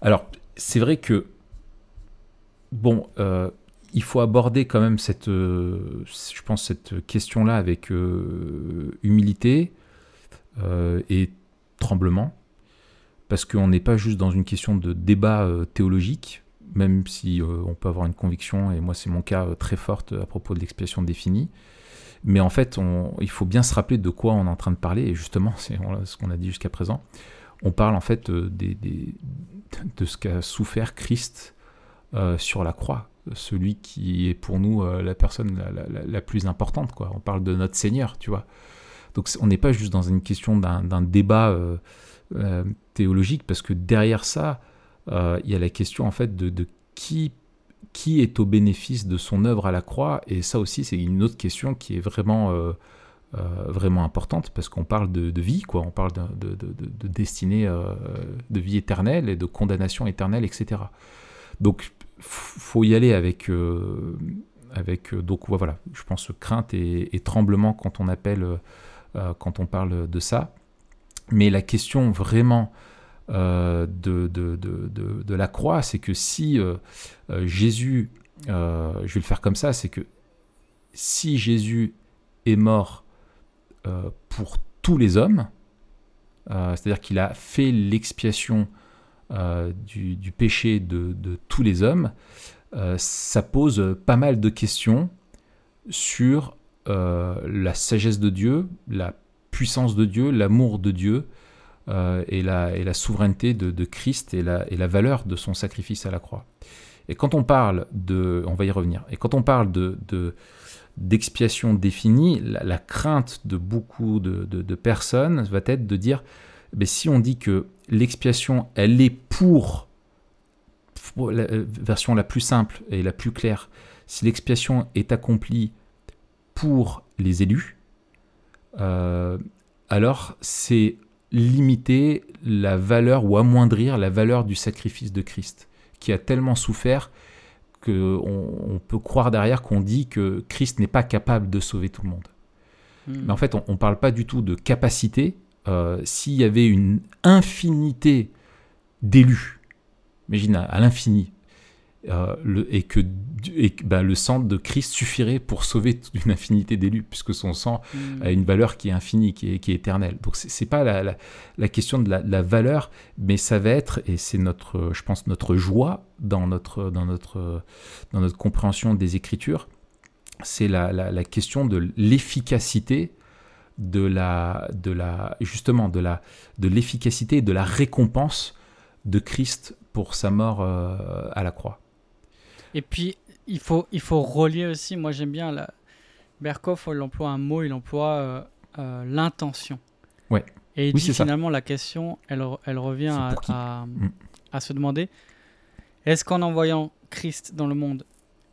Alors, c'est vrai que, bon, euh, il faut aborder quand même cette, euh, je pense, cette question-là avec euh, humilité et tremblement, parce qu'on n'est pas juste dans une question de débat théologique, même si on peut avoir une conviction, et moi c'est mon cas très forte à propos de l'expiation définie. Mais en fait, il faut bien se rappeler de quoi on est en train de parler, et justement, c'est ce qu'on a dit jusqu'à présent. On parle en fait euh, de ce qu'a souffert Christ euh, sur la croix, celui qui est pour nous euh, la personne la, plus importante. Quoi. On parle de notre Seigneur, tu vois. Donc on n'est pas juste dans une question d'un débat théologique, parce que derrière ça, il y a la question en fait de, qui qui est au bénéfice de son œuvre à la croix Et ça aussi, c'est une autre question qui est vraiment, euh, euh, vraiment importante parce qu'on parle de, vie, quoi. On parle de, de, destinée euh, de vie éternelle et de condamnation éternelle, etc. Donc, faut y aller avec, avec donc voilà, je pense crainte et tremblement quand on appelle, quand on parle de ça. Mais la question vraiment euh, de, la croix, c'est que si euh, euh, Jésus, je vais le faire comme ça, c'est que si Jésus est mort pour tous les hommes, c'est-à-dire qu'il a fait l'expiation du, péché de, tous les hommes, ça pose pas mal de questions sur la sagesse de Dieu, la puissance de Dieu, l'amour de Dieu, euh, et, la, et, la, souveraineté de, Christ et la, et la, valeur de son sacrifice à la croix. Et quand on parle de, on va y revenir, et quand on parle de, d'expiation définie, la, crainte de beaucoup de, personnes va être de dire, mais si on dit que l'expiation, elle est pour, la euh, version la plus simple et la plus claire, si l'expiation est accomplie pour les élus, euh, alors c'est limiter la valeur ou amoindrir la valeur du sacrifice de Christ, qui a tellement souffert qu'on on peut croire derrière qu'on dit que Christ n'est pas capable de sauver tout le monde. Hmm. Mais en fait, on ne parle pas du tout de capacité. Euh, s'il y avait une infinité d'élus, imagine à l'infini, euh, le, et que et, bah, le sang de Christ suffirait pour sauver une infinité d'élus, puisque son sang hmm. a une valeur qui est infinie, qui est, qui est éternelle. Donc c'est pas la, la, question de la, valeur, mais ça va être, et c'est notre, je pense, notre joie dans notre, dans notre, dans notre compréhension des Écritures, c'est la, question de l'efficacité de la, de la, justement, de la, de l'efficacité et de la récompense de Christ pour sa mort euh, à la croix. Et puis, il faut, il faut relier aussi, moi j'aime bien la, Berkoff, il emploie un mot, il emploie l'intention. Ouais. Et il dit finalement la question, elle, elle revient à, mm. à, se demander est-ce qu'en envoyant Christ dans le monde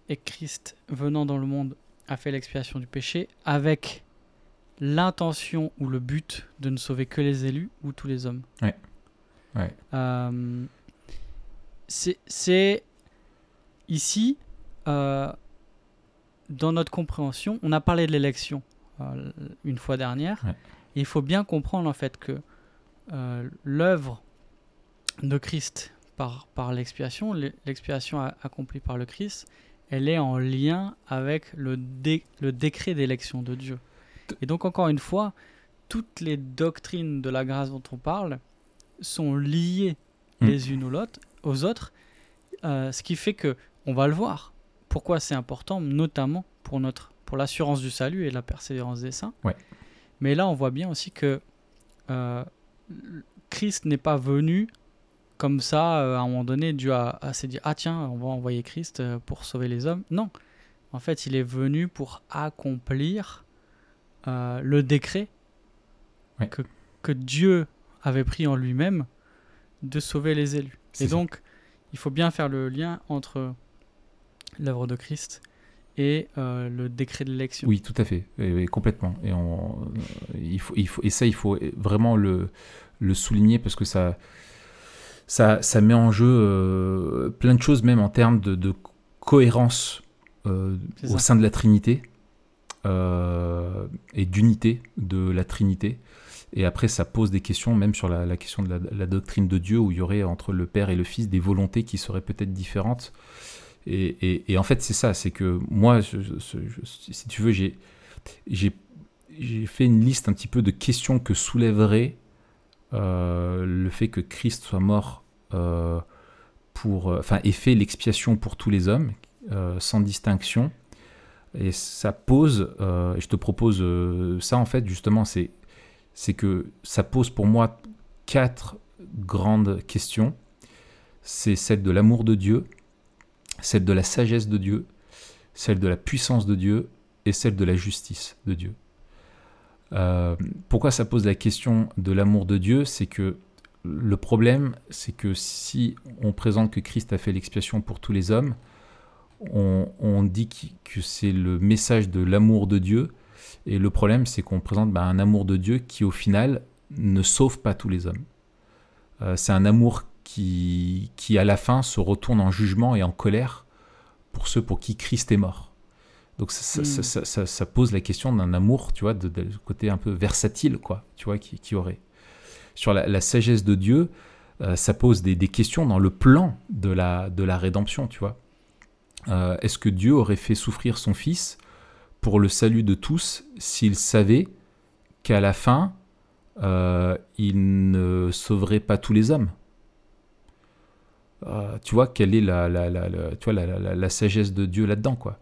et Christ venant dans le monde a fait l'expiation du péché avec l'intention ou le but de ne sauver que les élus ou tous les hommes? Ouais. ouais. Euh, c'est ici, euh, dans notre compréhension, on a parlé de l'élection euh, une fois dernière. il faut bien comprendre en fait que l'œuvre de Christ par, par l'expiation, l'expiation accomplie par le Christ, elle est en lien avec le, le décret d'élection de Dieu. Et donc, encore une fois, toutes les doctrines de la grâce dont on parle sont liées mm. les unes aux autres, euh, ce qui fait que, on va le voir, pourquoi c'est important, notamment pour, notre, pour l'assurance du salut et la persévérance des saints. Mais là, on voit bien aussi que euh, Christ n'est pas venu comme ça, euh, à un moment donné, Dieu a, a s'est dit Ah, tiens, on va envoyer Christ euh, pour sauver les hommes. Non. En fait, il est venu pour accomplir euh, le décret que, que, Dieu avait pris en lui-même de sauver les élus. Et donc, il faut bien faire le lien entre l'œuvre de Christ et le décret de l'élection. Oui, tout à fait, complètement. Et, on, il faut, il faut, et ça, il faut vraiment le, le souligner parce que ça, ça, ça met en jeu euh, plein de choses, même en termes de, cohérence euh, au sein de la Trinité euh, et d'unité de la Trinité. Et après, ça pose des questions, même sur la, question de la, doctrine de Dieu, où il y aurait entre le Père et le Fils des volontés qui seraient peut-être différentes. Et, et, en fait, c'est ça, c'est que moi, si tu veux, j'ai fait une liste un petit peu de questions que soulèverait euh, le fait que Christ soit mort euh, pour, euh, enfin, ait fait l'expiation pour tous les hommes, sans distinction. Et ça pose, et je te propose ça en fait, justement, c'est que ça pose pour moi quatre grandes questions. C'est celle de l'amour de Dieu, celle de la sagesse de Dieu, celle de la puissance de Dieu et celle de la justice de Dieu. Euh, pourquoi ça pose la question de l'amour de Dieu? C'est que le problème, c'est que si on présente que Christ a fait l'expiation pour tous les hommes, on, dit que c'est le message de l'amour de Dieu. Et le problème, c'est qu'on présente bah, un amour de Dieu qui, au final, ne sauve pas tous les hommes. Euh, c'est un amour qui, qui, à la fin, se retourne en jugement et en colère pour ceux pour qui Christ est mort. Donc ça, ça, ça, pose la question d'un amour, tu vois, de, côté un peu versatile, quoi, tu vois, qui, qui aurait. Sur la, sagesse de Dieu, euh, ça pose des, des, questions dans le plan de la, de la rédemption, tu vois. Euh, est-ce que Dieu aurait fait souffrir son Fils pour le salut de tous s'il savait qu'à la fin, euh, il ne sauverait pas tous les hommes? Tu vois, quelle est la, la, tu vois, la, sagesse de Dieu là-dedans, quoi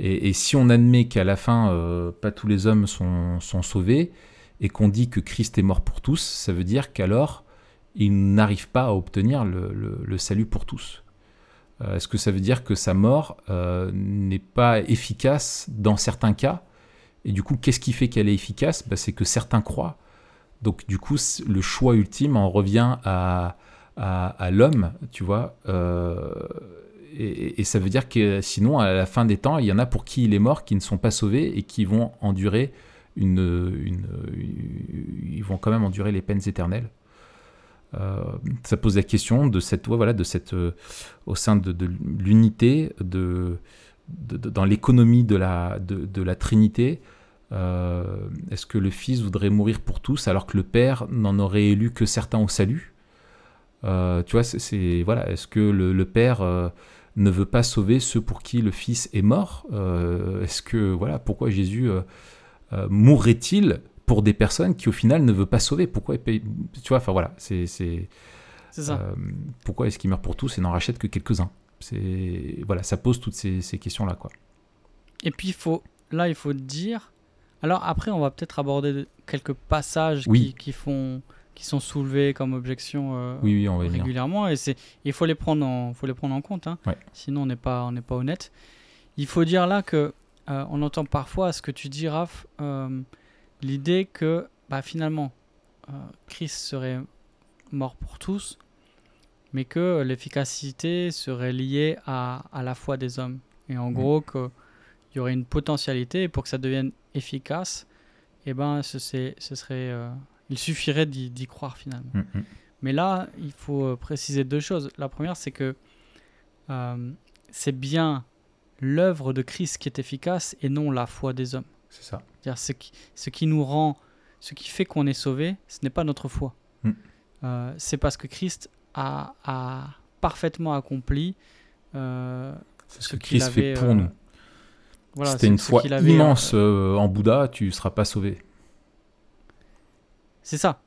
et, si on admet qu'à la fin, euh, pas tous les hommes sont, sauvés, et qu'on dit que Christ est mort pour tous, ça veut dire qu'alors, il n'arrive pas à obtenir le, salut pour tous. Euh, est-ce que ça veut dire que sa mort euh, n'est pas efficace dans certains cas? Et du coup, qu'est-ce qui fait qu'elle est efficace? Bah, C'est que certains croient. Donc du coup, le choix ultime en revient à, à, l'homme, tu vois et, ça veut dire que sinon, à la fin des temps, il y en a pour qui il est mort, qui ne sont pas sauvés et qui vont endurer une, ils vont quand même endurer les peines éternelles. Euh, ça pose la question de cette, voilà, de cette, euh, au sein de, l'unité, de, dans l'économie de la, de, la Trinité. Euh, est-ce que le Fils voudrait mourir pour tous alors que le Père n'en aurait élu que certains au salut? Tu vois, c'est voilà. Est-ce que le, le Père ne veut pas sauver ceux pour qui le Fils est mort euh, Est-ce que, voilà, pourquoi Jésus euh, euh, mourrait-il pour des personnes qui au final ne veut pas sauver? Pourquoi Tu vois, enfin voilà, c'est. C'est ça. pourquoi est-ce qu'il meurt pour tous et n'en rachète que quelques-uns? C'est voilà, ça pose toutes ces, questions-là, quoi. Et puis il faut, là, il faut dire. Alors après, on va peut-être aborder quelques passages qui, qui font qui sont soulevés comme objection euh, oui, on régulièrement et c'est il faut les prendre en faut les prendre en compte hein. sinon on n'est pas on n'est pas honnête il faut dire là que on entend parfois ce que tu dis, Raph, l'idée que bah, finalement, Christ serait mort pour tous, mais que l'efficacité serait liée à, à, la foi des hommes. Et en gros, qu'il y aurait une potentialité, et pour que ça devienne efficace, eh ben, ce, ce serait, euh, il suffirait d'y croire finalement. Mm, mm. Mais là, il faut euh, préciser deux choses. La première, c'est que euh, c'est bien l'œuvre de Christ qui est efficace et non la foi des hommes. C'est ça. Ce qui, ce qui nous rend, ce qui fait qu'on est sauvé, ce n'est pas notre foi. Mm. c'est parce que Christ a, a parfaitement accompli ce, qu'il avait fait pour nous. Voilà, C'était une foi immense en Bouddha, tu ne seras pas sauvé. C'est ça.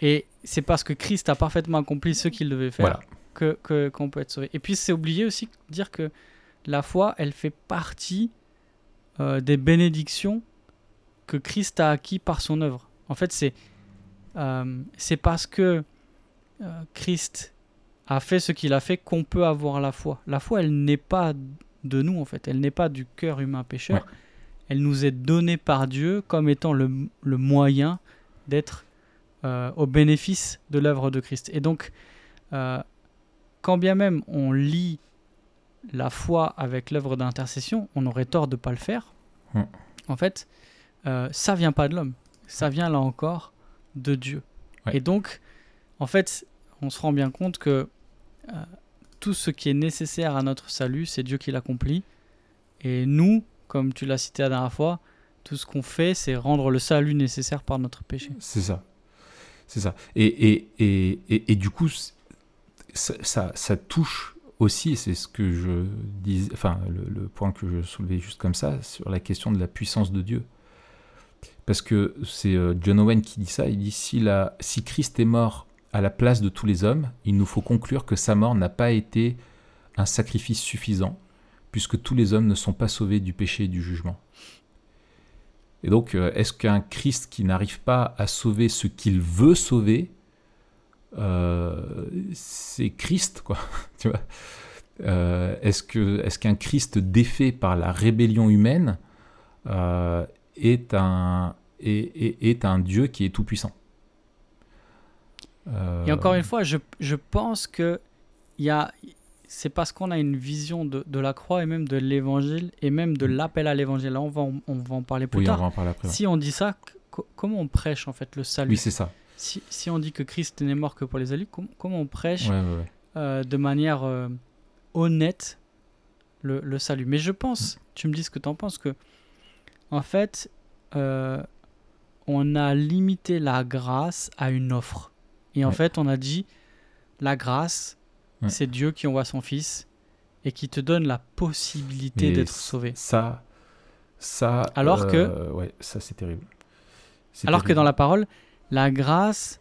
Et c'est parce que Christ a parfaitement accompli ce qu'il devait faire que qu'on peut être sauvé. Et puis c'est oublié aussi de dire que la foi, elle fait partie euh, des bénédictions que Christ a acquis par son œuvre. En fait, c'est euh, c'est parce que euh, Christ a fait ce qu'il a fait qu'on peut avoir la foi. La foi, elle n'est pas de nous en fait, elle n'est pas du cœur humain pécheur. Elle nous est donnée par Dieu comme étant le, le moyen d'être euh, au bénéfice de l'œuvre de Christ. Et donc, euh, quand bien même on lit la foi avec l'œuvre d'intercession, on aurait tort de ne pas le faire. Hmm. En fait, euh, ça vient pas de l'homme, ça vient là encore de Dieu. Et donc, en fait, on se rend bien compte que tout ce qui est nécessaire à notre salut, c'est Dieu qui l'accomplit. Et nous, comme tu l'as cité la dernière fois, tout ce qu'on fait, c'est rendre le salut nécessaire par notre péché. C'est ça. C'est ça. Et, et, du coup, ça, touche aussi, c'est ce que je dis, enfin, le, point que je soulevais juste comme ça, sur la question de la puissance de Dieu. Parce que c'est euh, John Owen qui dit ça, il dit si, la, si Christ est mort à la place de tous les hommes, il nous faut conclure que sa mort n'a pas été un sacrifice suffisant, puisque tous les hommes ne sont pas sauvés du péché et du jugement. Et donc, euh, est-ce qu'un Christ qui n'arrive pas à sauver ce qu'il veut sauver, euh, c'est Christ, quoi euh, Est-ce qu'un Christ défait par la rébellion humaine est, un, Dieu qui est tout-puissant? Et encore une fois, je, je pense qu'il y a, c'est parce qu'on a une vision de, de, la croix et même de l'évangile et même de mm. l'appel à l'évangile. Là, on va, on, va en parler plus tard. Si on dit ça, comment on prêche en fait le salut Oui, c'est ça. Si, si, on dit que Christ n'est mort que pour les alus, comment on prêche euh, de manière euh, honnête le, le, salut? Mais je pense, mm. tu me dis ce que tu en penses, que en fait, euh, on a limité la grâce à une offre. Et en fait, on a dit la grâce, c'est Dieu qui envoie son Fils et qui te donne la possibilité d'être sauvé. Ça, ça. Alors que. Euh, ouais, ça c'est terrible. Alors que dans la parole, la grâce,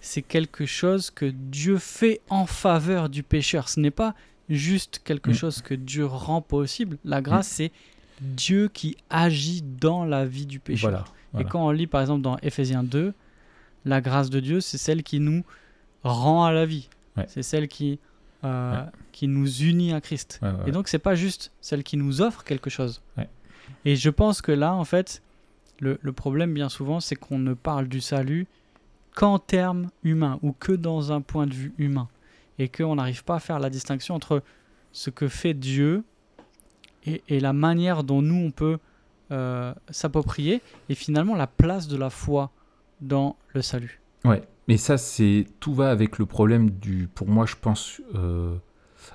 c'est quelque chose que Dieu fait en faveur du pécheur. Ce n'est pas juste quelque mm. chose que Dieu rend possible. La grâce, mm. c'est Dieu qui agit dans la vie du pécheur. Et quand on lit par exemple dans Ephésiens 2, la grâce de Dieu, c'est celle qui nous rend à la vie. C'est celle qui, euh, qui nous unit à Christ. et donc, c'est pas juste celle qui nous offre quelque chose. Et je pense que là, en fait, le, le problème, bien souvent, c'est qu'on ne parle du salut qu'en termes humains ou que dans un point de vue humain. Et qu'on n'arrive pas à faire la distinction entre ce que fait Dieu et, et la manière dont nous, on peut euh, s'approprier et finalement la place de la foi dans le salut. Ouais. Mais ça, c'est tout va avec le problème du. Pour moi, je pense. Euh,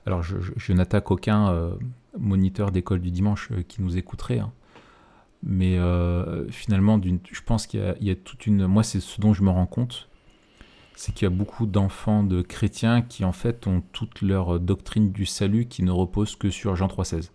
alors, je, n'attaque aucun euh, moniteur d'école du dimanche euh, qui nous écouterait. Hein. Mais finalement, je pense qu'il y, a toute une. Moi, c'est ce dont je me rends compte. C'est qu'il y a beaucoup d'enfants de chrétiens qui, en fait, ont toute leur doctrine du salut qui ne repose que sur Jean 3,16.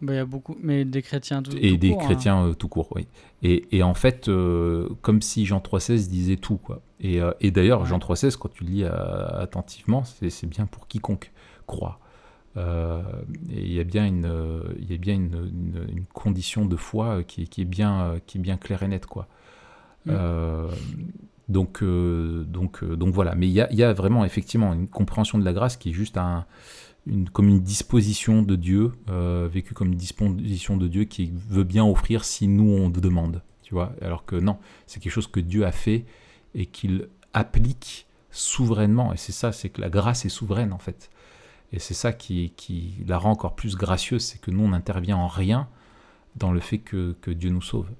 Bah, il y a beaucoup, mais des chrétiens tout, Et des hein. chrétiens euh, tout court, oui. Et, et en fait, euh, comme si Jean 3,16 disait tout, quoi. Et, euh, et d'ailleurs, Jean 3,16, quand tu le lis attentivement, c'est bien pour quiconque croit. et il y a bien une, il y a bien une, une, condition de foi qui, qui, est bien, qui est bien claire et nette, quoi. Mm. Donc, donc, donc voilà. Mais il y a, y a, vraiment effectivement une compréhension de la grâce qui est juste un, comme une disposition de Dieu, vécue comme une disposition de Dieu qui veut bien offrir si nous on demande. Tu vois Alors que non, c'est quelque chose que Dieu a fait et qu'il applique souverainement. Et c'est ça, c'est que la grâce est souveraine en fait. Et c'est ça qui, qui, la rend encore plus gracieuse, c'est que nous, on n'intervient en rien dans le fait que, que Dieu nous sauve.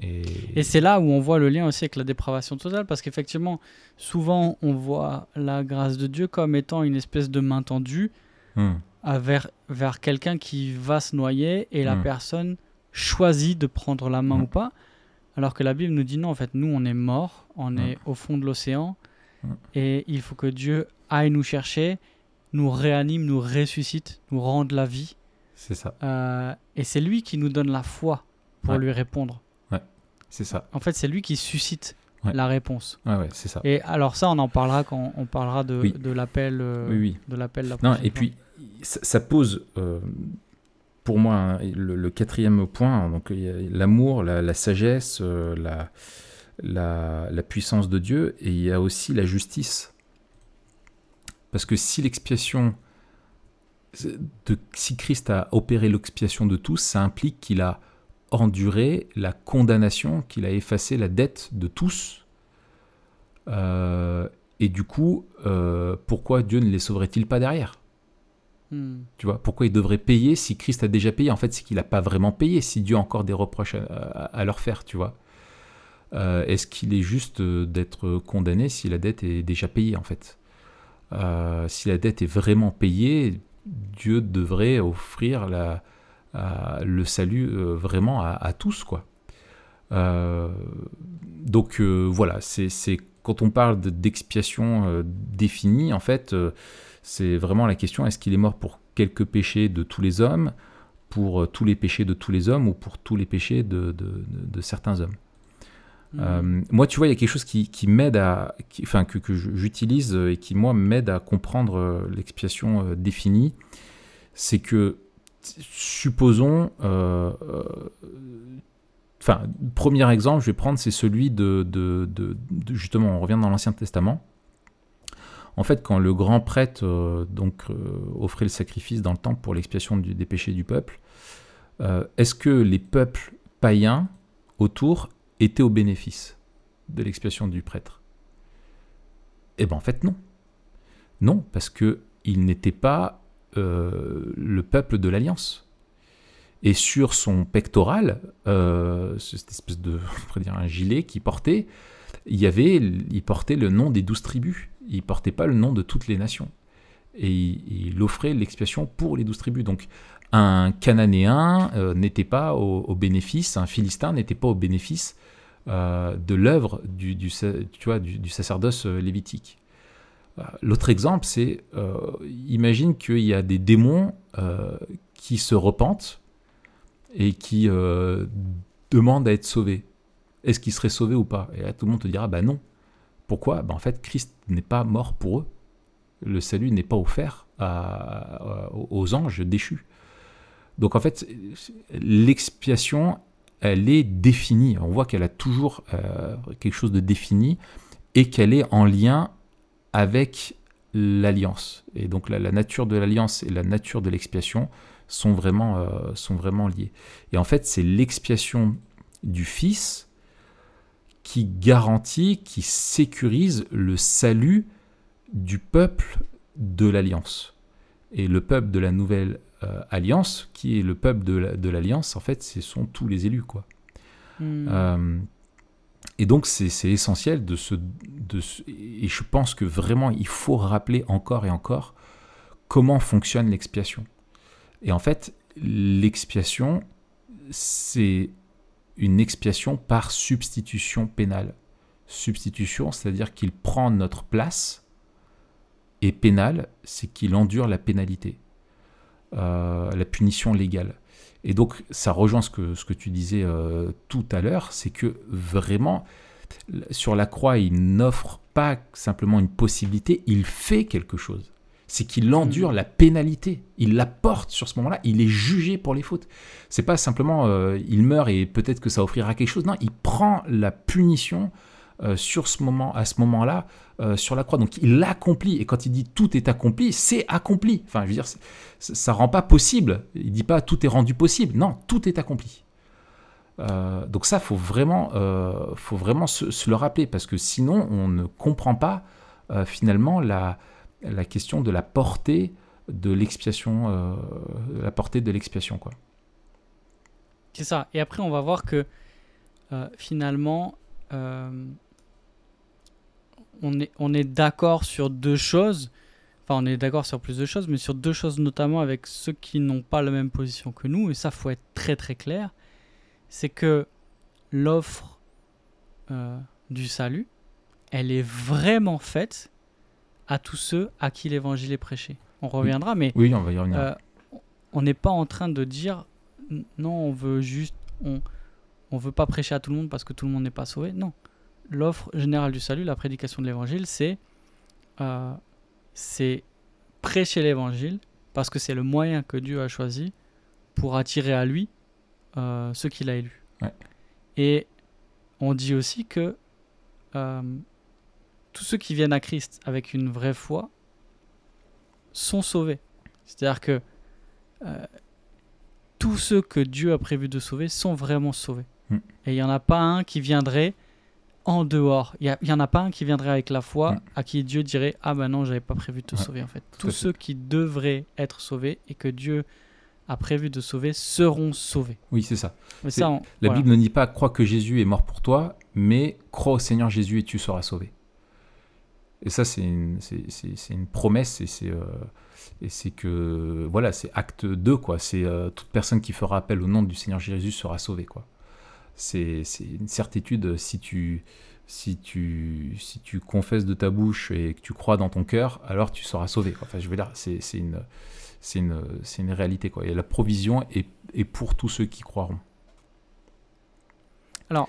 Et, et c'est là où on voit le lien aussi avec la dépravation totale, parce qu'effectivement, souvent, on voit la grâce de Dieu comme étant une espèce de main tendue hmm. vers, vers quelqu'un qui va se noyer et la hmm. personne choisit de prendre la main hmm. ou pas. Alors que la Bible nous dit non, en fait, nous, on est morts, on est au fond de l'océan, et il faut que Dieu aille nous chercher nous réanime, nous ressuscite, nous rende la vie. C'est ça. Euh, et c'est lui qui nous donne la foi pour lui répondre. Ouais, c'est ça. En fait, c'est lui qui suscite la réponse. Ouais, ouais, c'est ça. Et alors ça, on en parlera quand on parlera de, de l'appel. Euh, oui, oui. De l'appel. Non, et puis ça, pose. Euh, pour moi, hein, le, quatrième point, donc l'amour, la, la, sagesse, la, la, la, puissance de Dieu, et il y a aussi la justice. Parce que si l'expiation, de, si Christ a opéré l'expiation de tous, ça implique qu'il a enduré la condamnation, qu'il a effacé la dette de tous. Euh, et du coup, euh, pourquoi Dieu ne les sauverait-il pas derrière? Hmm. Tu vois, pourquoi il devrait payer si Christ a déjà payé? En fait, c'est qu'il n'a pas vraiment payé. Si Dieu a encore des reproches à, leur faire, tu vois. Euh, est-ce qu'il est juste d'être condamné si la dette est déjà payée, en fait? Si la dette est vraiment payée, Dieu devrait offrir la, le salut euh, vraiment à, tous. quoi. donc voilà, c'est quand on parle d'expiation définie, en fait, c'est vraiment la question est-ce qu'il est mort pour quelques péchés de tous les hommes, pour tous les péchés de tous les hommes ou pour tous les péchés de certains hommes? Euh, moi, tu vois, il y a quelque chose qui, m'aide à, enfin, que, que j'utilise et qui, moi, m'aide à comprendre euh, l'expiation euh, définie. C'est que, supposons, enfin, premier exemple, je vais prendre, c'est celui de, de, justement, on revient dans l'Ancien Testament. En fait, quand le grand prêtre donc offrait le sacrifice dans le temple pour l'expiation des péchés du peuple, est-ce que les peuples païens autour était au bénéfice de l'expiation du prêtre? Eh bien en fait non. Non, parce que il n'était pas euh, le peuple de l'alliance. Et sur son pectoral, euh, cette espèce de, on dire un gilet qu'il portait, il y avait, il portait le nom des douze tribus. Il portait pas le nom de toutes les nations. Et il, offrait l'expiation pour les douze tribus. Donc un Cananéen euh, n'était pas au, bénéfice, un Philistin n'était pas au bénéfice euh, de l'œuvre du, du, sacerdoce euh, lévitique. L'autre exemple, c'est imagine qu'il y a des démons qui se repentent et qui demandent à être sauvés. Est-ce qu'ils seraient sauvés ou pas? Et là, tout le monde te dira, bah non. Pourquoi? Bah, En fait, Christ n'est pas mort pour eux. Le salut n'est pas offert aux anges déchus. Donc en fait, l'expiation, elle est définie. On voit qu'elle a toujours euh, quelque chose de défini et qu'elle est en lien avec l'alliance. Et donc la, nature de l'alliance et la nature de l'expiation sont vraiment, euh, sont vraiment liées. Et en fait, c'est l'expiation du Fils qui garantit, qui sécurise le salut du peuple de l'alliance. Et le peuple de la nouvelle euh, alliance, qui est le peuple de l'alliance, en fait, ce sont tous les élus, quoi. Hmm. Euh, et donc, c'est essentiel de se, Et je pense que vraiment, il faut rappeler encore et encore comment fonctionne l'expiation. Et en fait, l'expiation, c'est une expiation par substitution pénale. Substitution, c'est-à-dire qu'il prend notre place, et pénale, c'est qu'il endure la pénalité. Euh, la punition légale. Et donc, ça rejoint ce que, ce que tu disais euh, tout à l'heure, c'est que vraiment, sur la croix, il n'offre pas simplement une possibilité, il fait quelque chose. C'est qu'il endure mm. la pénalité, il la porte sur ce moment-là, il est jugé pour les fautes. C'est pas simplement euh, il meurt et peut-être que ça offrira quelque chose. Non, il prend la punition sur ce moment, à ce moment-là, sur la croix. Donc il l'accomplit. Et quand il dit tout est accompli, c'est accompli. Enfin, je veux dire, ça rend pas possible. Il dit pas tout est rendu possible. Non, tout est accompli. donc ça, faut vraiment, faut vraiment se, le rappeler parce que sinon, on ne comprend pas finalement la, la question de la portée de l'expiation, la portée de l'expiation, quoi. C'est ça. Et après, on va voir que euh, finalement, euh, on est, on est d'accord sur deux choses. Enfin, on est d'accord sur plus de choses, mais sur deux choses notamment avec ceux qui n'ont pas la même position que nous. Et ça, faut être très très clair. C'est que l'offre euh, du salut, elle est vraiment faite à tous ceux à qui l'évangile est prêché. On reviendra, mais oui, on va y revenir. on n'est pas en train de dire non, on veut juste, on, on veut pas prêcher à tout le monde parce que tout le monde n'est pas sauvé. Non, l'offre générale du salut, la prédication de l'évangile, c'est euh, c'est prêcher l'évangile parce que c'est le moyen que Dieu a choisi pour attirer à lui euh, ceux qu'il a élus. Et on dit aussi que euh, tous ceux qui viennent à Christ avec une vraie foi sont sauvés. C'est-à-dire que tous ceux que Dieu a prévu de sauver sont vraiment sauvés. Hmm. Et il n'y en a pas un qui viendrait en dehors. Il n'y en a pas un qui viendrait avec la foi à qui Dieu dirait Ah ben non, j'avais pas prévu de te sauver en fait. Tous ceux qui devraient être sauvés et que Dieu a prévu de sauver seront sauvés. Oui, c'est ça. la Bible ne dit pas crois que Jésus est mort pour toi, mais crois au Seigneur Jésus et tu seras sauvé. Et ça, c'est une, une, promesse et c'est. Euh, et c'est que, voilà, c'est acte 2, quoi. C'est euh, toute personne qui fera appel au nom du Seigneur Jésus sera sauvée, quoi. C'est une certitude si tu, si, tu, si tu confesses de ta bouche et que tu crois dans ton cœur, alors tu seras sauvé. Enfin, je veux dire, c'est une, une, une réalité, quoi. Et la provision est, est pour tous ceux qui croiront. Alors,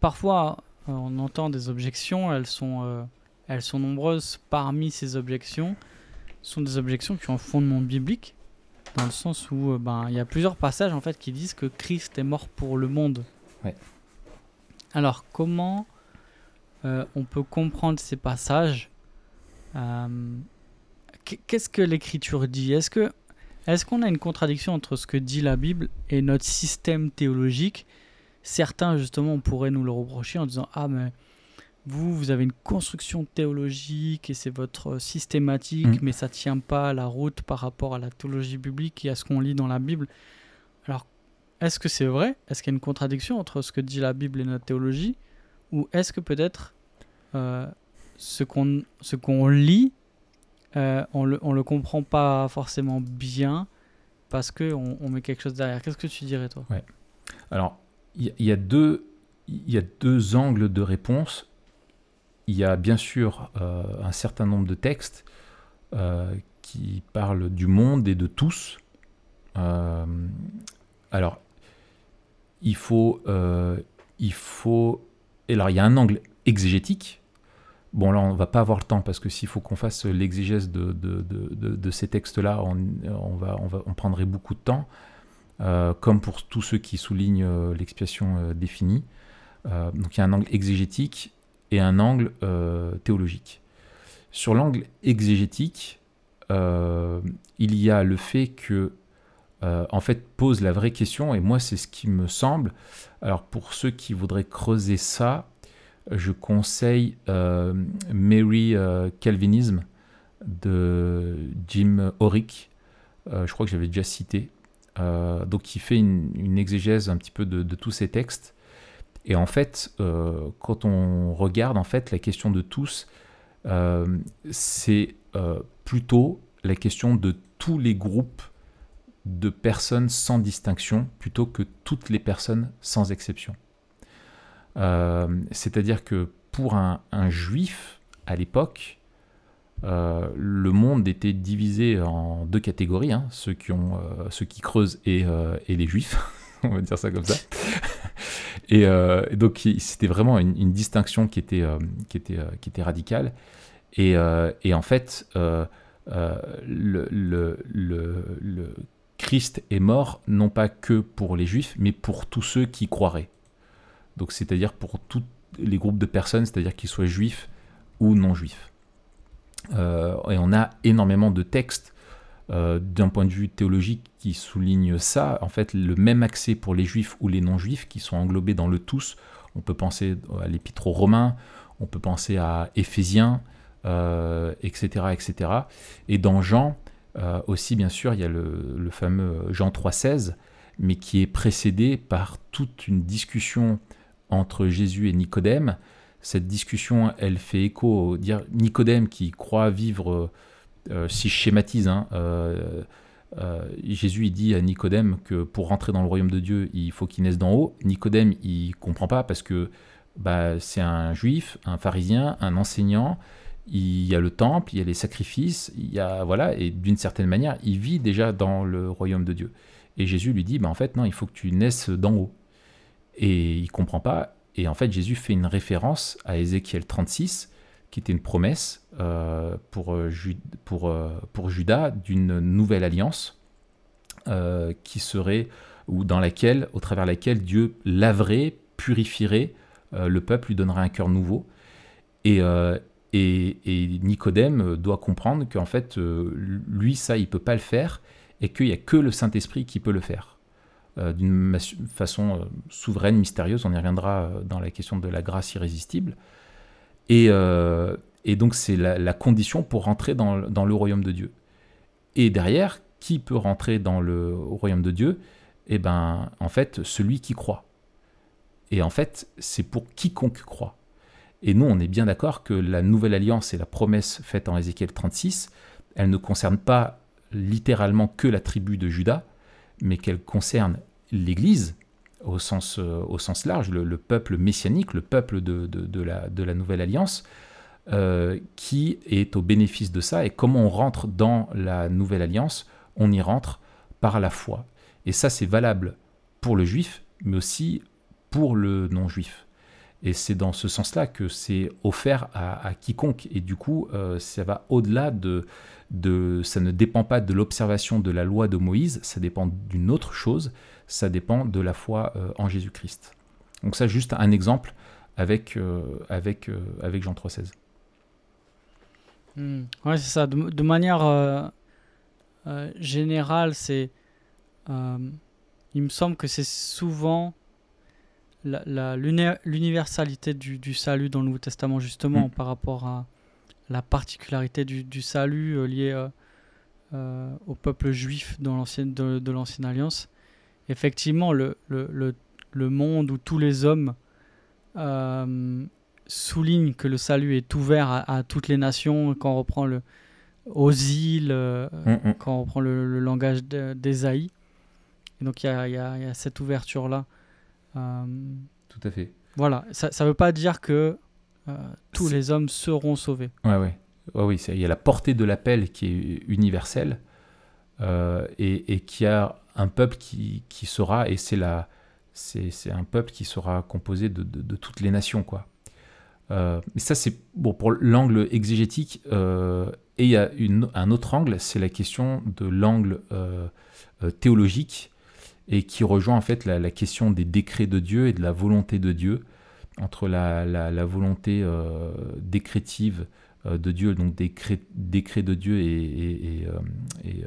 parfois, on entend des objections, elles sont, euh, elles sont nombreuses. Parmi ces objections, sont des objections qui ont fondement biblique, dans le sens où euh, ben, il y a plusieurs passages en fait qui disent que Christ est mort pour le monde. Alors comment euh, on peut comprendre ces passages euh, Qu'est-ce que l'Écriture dit? Est-ce que est-ce qu'on a une contradiction entre ce que dit la Bible et notre système théologique? Certains justement pourraient nous le reprocher en disant ah mais vous, vous avez une construction théologique et c'est votre systématique, mm. mais ça tient pas la route par rapport à la théologie biblique et à ce qu'on lit dans la Bible. Est-ce que c'est vrai? Est-ce qu'il y a une contradiction entre ce que dit la Bible et notre théologie? Ou est-ce que peut-être euh, ce qu'on lit, euh, on le, le comprend pas forcément bien parce qu'on on met quelque chose derrière? Qu'est-ce que tu dirais, toi? Alors, il y, a deux. Y a deux angles de réponse il y a bien sûr euh, un certain nombre de textes qui parlent du monde et de tous. Alors, il faut, il faut. Alors, il y a un angle exégétique. Bon, là, on va pas avoir le temps parce que s'il faut qu'on fasse l'exégèse de, de, de, ces textes-là, on, on, va, on, va, on prendrait beaucoup de temps, comme pour tous ceux qui soulignent l'expiation définie. donc, il y a un angle exégétique et un angle euh, théologique. Sur l'angle exégétique, euh, il y a le fait que, euh, en fait, pose la vraie question, et moi c'est ce qui me semble. Alors pour ceux qui voudraient creuser ça, je conseille Mary Calvinism de Jim Horrick, je crois que j'avais déjà cité, donc qui fait une, exégèse un petit peu de, de tous ces textes. Et en fait, euh, quand on regarde en fait la question de tous, euh, c'est euh, plutôt la question de tous les groupes de personnes sans distinction plutôt que toutes les personnes sans exception. C'est-à-dire que pour un, juif à l'époque, le monde était divisé en deux catégories, hein, ceux, qui ont, ceux qui creusent et, et les juifs, on va dire ça comme ça. Euh, et, donc, c'était vraiment une, distinction qui était, euh, qui était, euh, qui était radicale. Et, et en fait, le, Christ est mort non pas que pour les Juifs, mais pour tous ceux qui croiraient. Donc, c'est-à-dire pour tout, les groupes de personnes, c'est-à-dire qu'ils soient juifs ou non juifs. Euh, et on a énormément de textes euh, d'un point de vue théologique qui soulignent ça. En fait, le même accès pour les juifs ou les non-juifs qui sont englobés dans le tous. On peut penser à l'épître aux Romains, on peut penser à Éphésiens, etc., etc. Et dans Jean, aussi, bien sûr, il y a le, fameux Jean 3,16 mais qui est précédé par toute une discussion entre Jésus et Nicodème. Cette discussion, elle fait écho au dire Nicodème qui croit vivre, euh, si je schématise, hein, euh, euh, Jésus il dit à Nicodème que pour rentrer dans le royaume de Dieu, il faut qu'il naisse d'en haut. Nicodème, il comprend pas parce que bah, c'est un juif, un pharisien, un enseignant. Il y a le temple, il y a les sacrifices, il y a voilà, et d'une certaine manière, il vit déjà dans le royaume de Dieu. Et Jésus lui dit, bah, en fait, non, il faut que tu naisses d'en haut. Et il comprend pas. Et en fait, Jésus fait une référence à Ézéchiel 36, qui était une promesse euh, pour, euh, euh, pour Judas d'une nouvelle alliance qui serait, ou dans laquelle, au travers laquelle Dieu laverait, purifierait le peuple, lui donnerait un cœur nouveau. Et, et, Nicodème doit comprendre qu'en fait, lui, ça, il peut pas le faire et qu'il n'y a que le Saint-Esprit qui peut le faire. Euh, d'une façon euh, souveraine, mystérieuse, on y reviendra euh, dans la question de la grâce irrésistible. Et, donc c'est la, condition pour rentrer dans, le royaume de Dieu. Et derrière, qui peut rentrer dans le royaume de Dieu? Eh bien, en fait, celui qui croit. Et en fait, c'est pour quiconque croit. Et nous, on est bien d'accord que la nouvelle alliance et la promesse faite en Ézéchiel 36, elle ne concerne pas littéralement que la tribu de Judas, mais qu'elle concerne l'Église au sens, euh, large, le, peuple messianique, le peuple de, de, la, de la, Nouvelle Alliance, euh, qui est au bénéfice de ça. Et comment on rentre dans la Nouvelle Alliance? On y rentre par la foi. Et ça, c'est valable pour le juif, mais aussi pour le non-juif. Et c'est dans ce sens-là que c'est offert à, quiconque. Et du coup, euh, ça va au-delà de, de... Ça ne dépend pas de l'observation de la loi de Moïse, ça dépend d'une autre chose, ça dépend de la foi euh, en Jésus-Christ. Donc ça, juste un exemple avec, euh, avec, avec Jean 3,16. Hmm. Ouais, c'est ça. De, manière générale, c'est... il me semble que c'est souvent l'universalité du, du, salut dans le Nouveau Testament, justement, mm. par rapport à la particularité du, du salut euh, lié euh, euh, au peuple juif dans l'ancienne, de, l'Ancienne Alliance. Effectivement, le, le, le, monde où tous les hommes soulignent que le salut est ouvert à, toutes les nations, quand on reprend le, aux îles, quand on reprend le, langage d'Ésaïe. Donc il y a, y, y a, cette ouverture-là. Euh, Tout à fait. Voilà, ça ne veut pas dire que euh, tous les hommes seront sauvés. Ouais, ouais. ouais oui, il y a la portée de l'appel qui est universelle euh, et, et, qui a un peuple qui, qui sera, et c'est la, c'est un peuple qui sera composé de, de, toutes les nations, quoi. mais ça, c'est bon pour l'angle exégétique. et il y a une, un autre angle, c'est la question de l'angle théologique et qui rejoint en fait la, question des décrets de Dieu et de la volonté de Dieu, entre la, la, volonté euh, décrétive euh, de Dieu, donc décret, décret de Dieu et, et,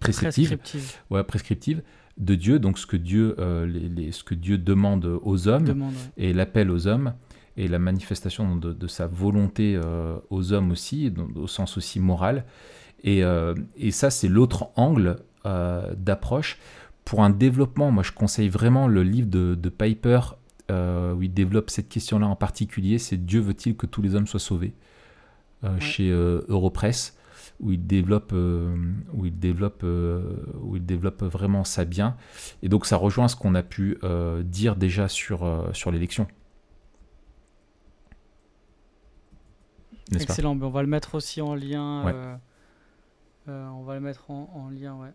prescriptive, Ouais, prescriptive de Dieu, donc ce que Dieu, les, ce que Dieu demande aux hommes et l'appel aux hommes et la manifestation de, de sa volonté aux hommes aussi, au sens aussi moral. Euh, et, ça, c'est l'autre angle euh, d'approche. Pour un développement, moi, je conseille vraiment le livre de, Piper, euh, où il développe cette question-là en particulier, c'est Dieu veut-il que tous les hommes soient sauvés chez Europress, où il développe, où il développe, où il développe vraiment ça bien. Et donc ça rejoint ce qu'on a pu dire déjà sur, sur l'élection. Excellent, on va le mettre aussi en lien. Euh, on va le mettre en, lien, ouais.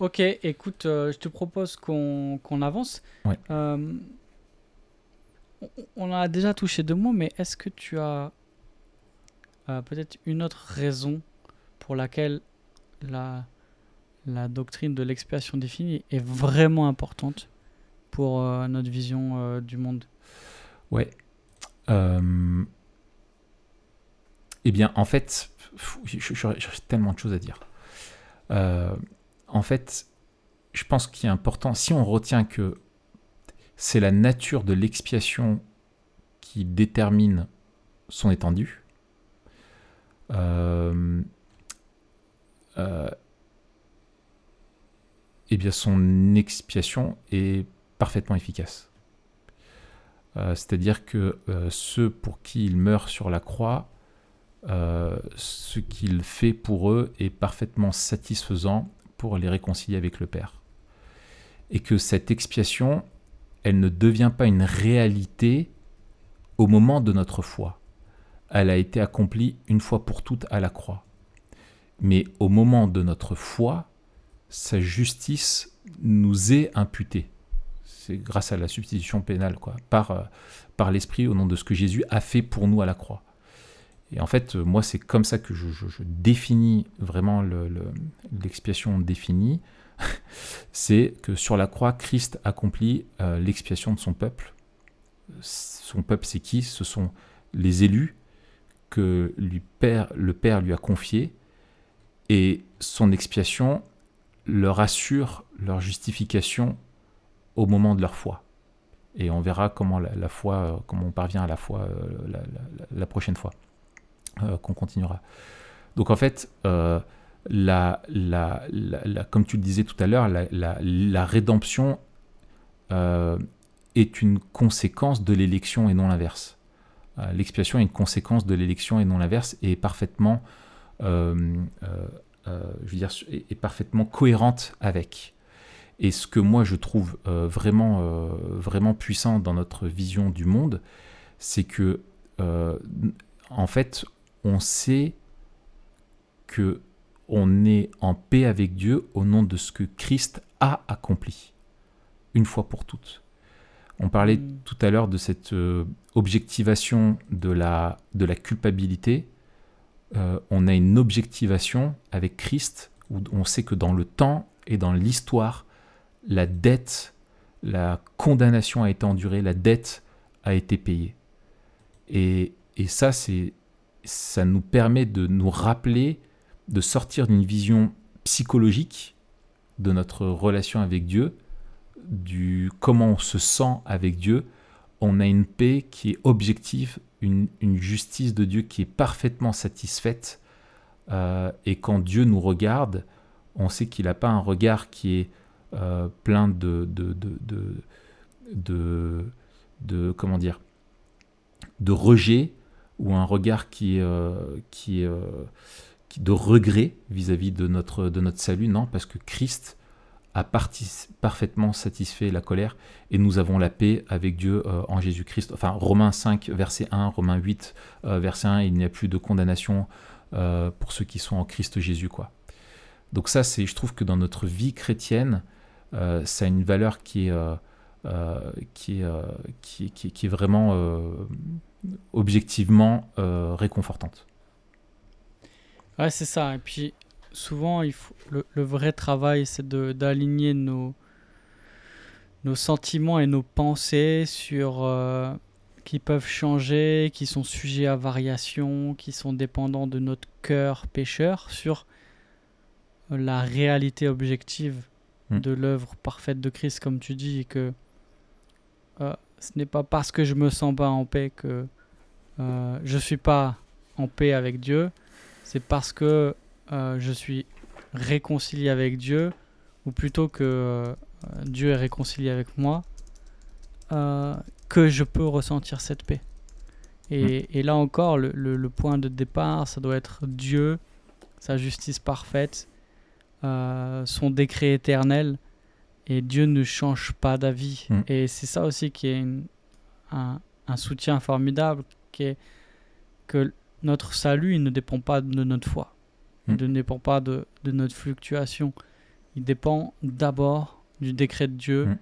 Ok, écoute, euh, je te propose qu'on avance. Euh, on a déjà touché deux mots, mais est-ce que tu as peut-être une autre raison pour laquelle la, la doctrine de l'expiation définie est vraiment importante pour notre vision du monde? Ouais. Eh bien, en fait, j'ai tellement de choses à dire. en fait, je pense qu'il est important, si on retient que c'est la nature de l'expiation qui détermine son étendue, euh, euh, eh bien son expiation est parfaitement efficace. Euh, c'est-à-dire que ceux pour qui il meurt sur la croix, ce qu'il fait pour eux est parfaitement satisfaisant pour les réconcilier avec le Père. Et que cette expiation, elle ne devient pas une réalité au moment de notre foi. Elle a été accomplie une fois pour toutes à la croix. Mais au moment de notre foi, sa justice nous est imputée. C'est grâce à la substitution pénale, quoi, par, euh, par l'Esprit, au nom de ce que Jésus a fait pour nous à la croix. Et en fait, moi, c'est comme ça que je, définis vraiment l'expiation définie. c'est que sur la croix, Christ accomplit euh, l'expiation de son peuple. Son peuple, c'est qui? Ce sont les élus que lui le Père lui a confiés, et son expiation leur assure leur justification au moment de leur foi. Et on verra comment la, foi, euh, comment on parvient à la foi euh, la, prochaine fois qu'on continuera. Donc en fait, la, la, la, comme tu le disais tout à l'heure, la, rédemption euh, est une conséquence de l'élection et non l'inverse. Euh, l'expiation est une conséquence de l'élection et non l'inverse et est parfaitement, euh, je veux dire, est, parfaitement cohérente avec. Et ce que moi je trouve vraiment, vraiment puissant dans notre vision du monde, c'est que en fait, on sait que on est en paix avec Dieu au nom de ce que Christ a accompli, une fois pour toutes. On parlait mm. tout à l'heure de cette euh, objectivation de la, de la culpabilité. Euh, on a une objectivation avec Christ où on sait que dans le temps et dans l'histoire, la dette, la condamnation a été endurée, la dette a été payée. Et, et ça, c'est, ça nous permet de nous rappeler de sortir d'une vision psychologique de notre relation avec Dieu, du comment on se sent avec Dieu, on a une paix qui est objective, une, justice de Dieu qui est parfaitement satisfaite. Euh, et quand Dieu nous regarde, on sait qu'il n'a pas un regard qui est euh, plein de de, de, de, comment dire, de rejet ou un regard qui, euh, qui est de regret vis-à-vis de, notre, de notre salut, non, parce que Christ a parfaitement satisfait la colère et nous avons la paix avec Dieu euh, en Jésus-Christ. Enfin, Romains 5, verset 1, Romains 8, euh, verset 1, il n'y a plus de condamnation euh, pour ceux qui sont en Christ Jésus. quoi. Donc ça, c'est, je trouve que dans notre vie chrétienne, ça a une valeur qui qui, qui, qui, qui est vraiment objectivement réconfortante. Ouais, c'est ça. Et puis, souvent, il faut, le, vrai travail, c'est d'aligner nos, nos sentiments et nos pensées sur. Euh, qui peuvent changer, qui sont sujets à variation, qui sont dépendants de notre cœur pécheur, sur la réalité objective hmm. de l'œuvre parfaite de Christ, comme tu dis, et que euh, ce n'est pas parce que je me sens pas en paix que euh, je suis pas en paix avec Dieu c'est parce que euh, je suis réconcilié avec Dieu, ou plutôt que euh, Dieu est réconcilié avec moi, euh, que je peux ressentir cette paix. Et, mm. là encore, le, point de départ, ça doit être Dieu, sa justice parfaite, son décret éternel, et Dieu ne change pas d'avis. Mm. Et c'est ça aussi qui est un, un, soutien formidable, qui est que notre salut, il ne dépend pas de notre foi. Il hmm. ne dépend pas de, notre fluctuation. Il dépend d'abord du décret de Dieu hmm.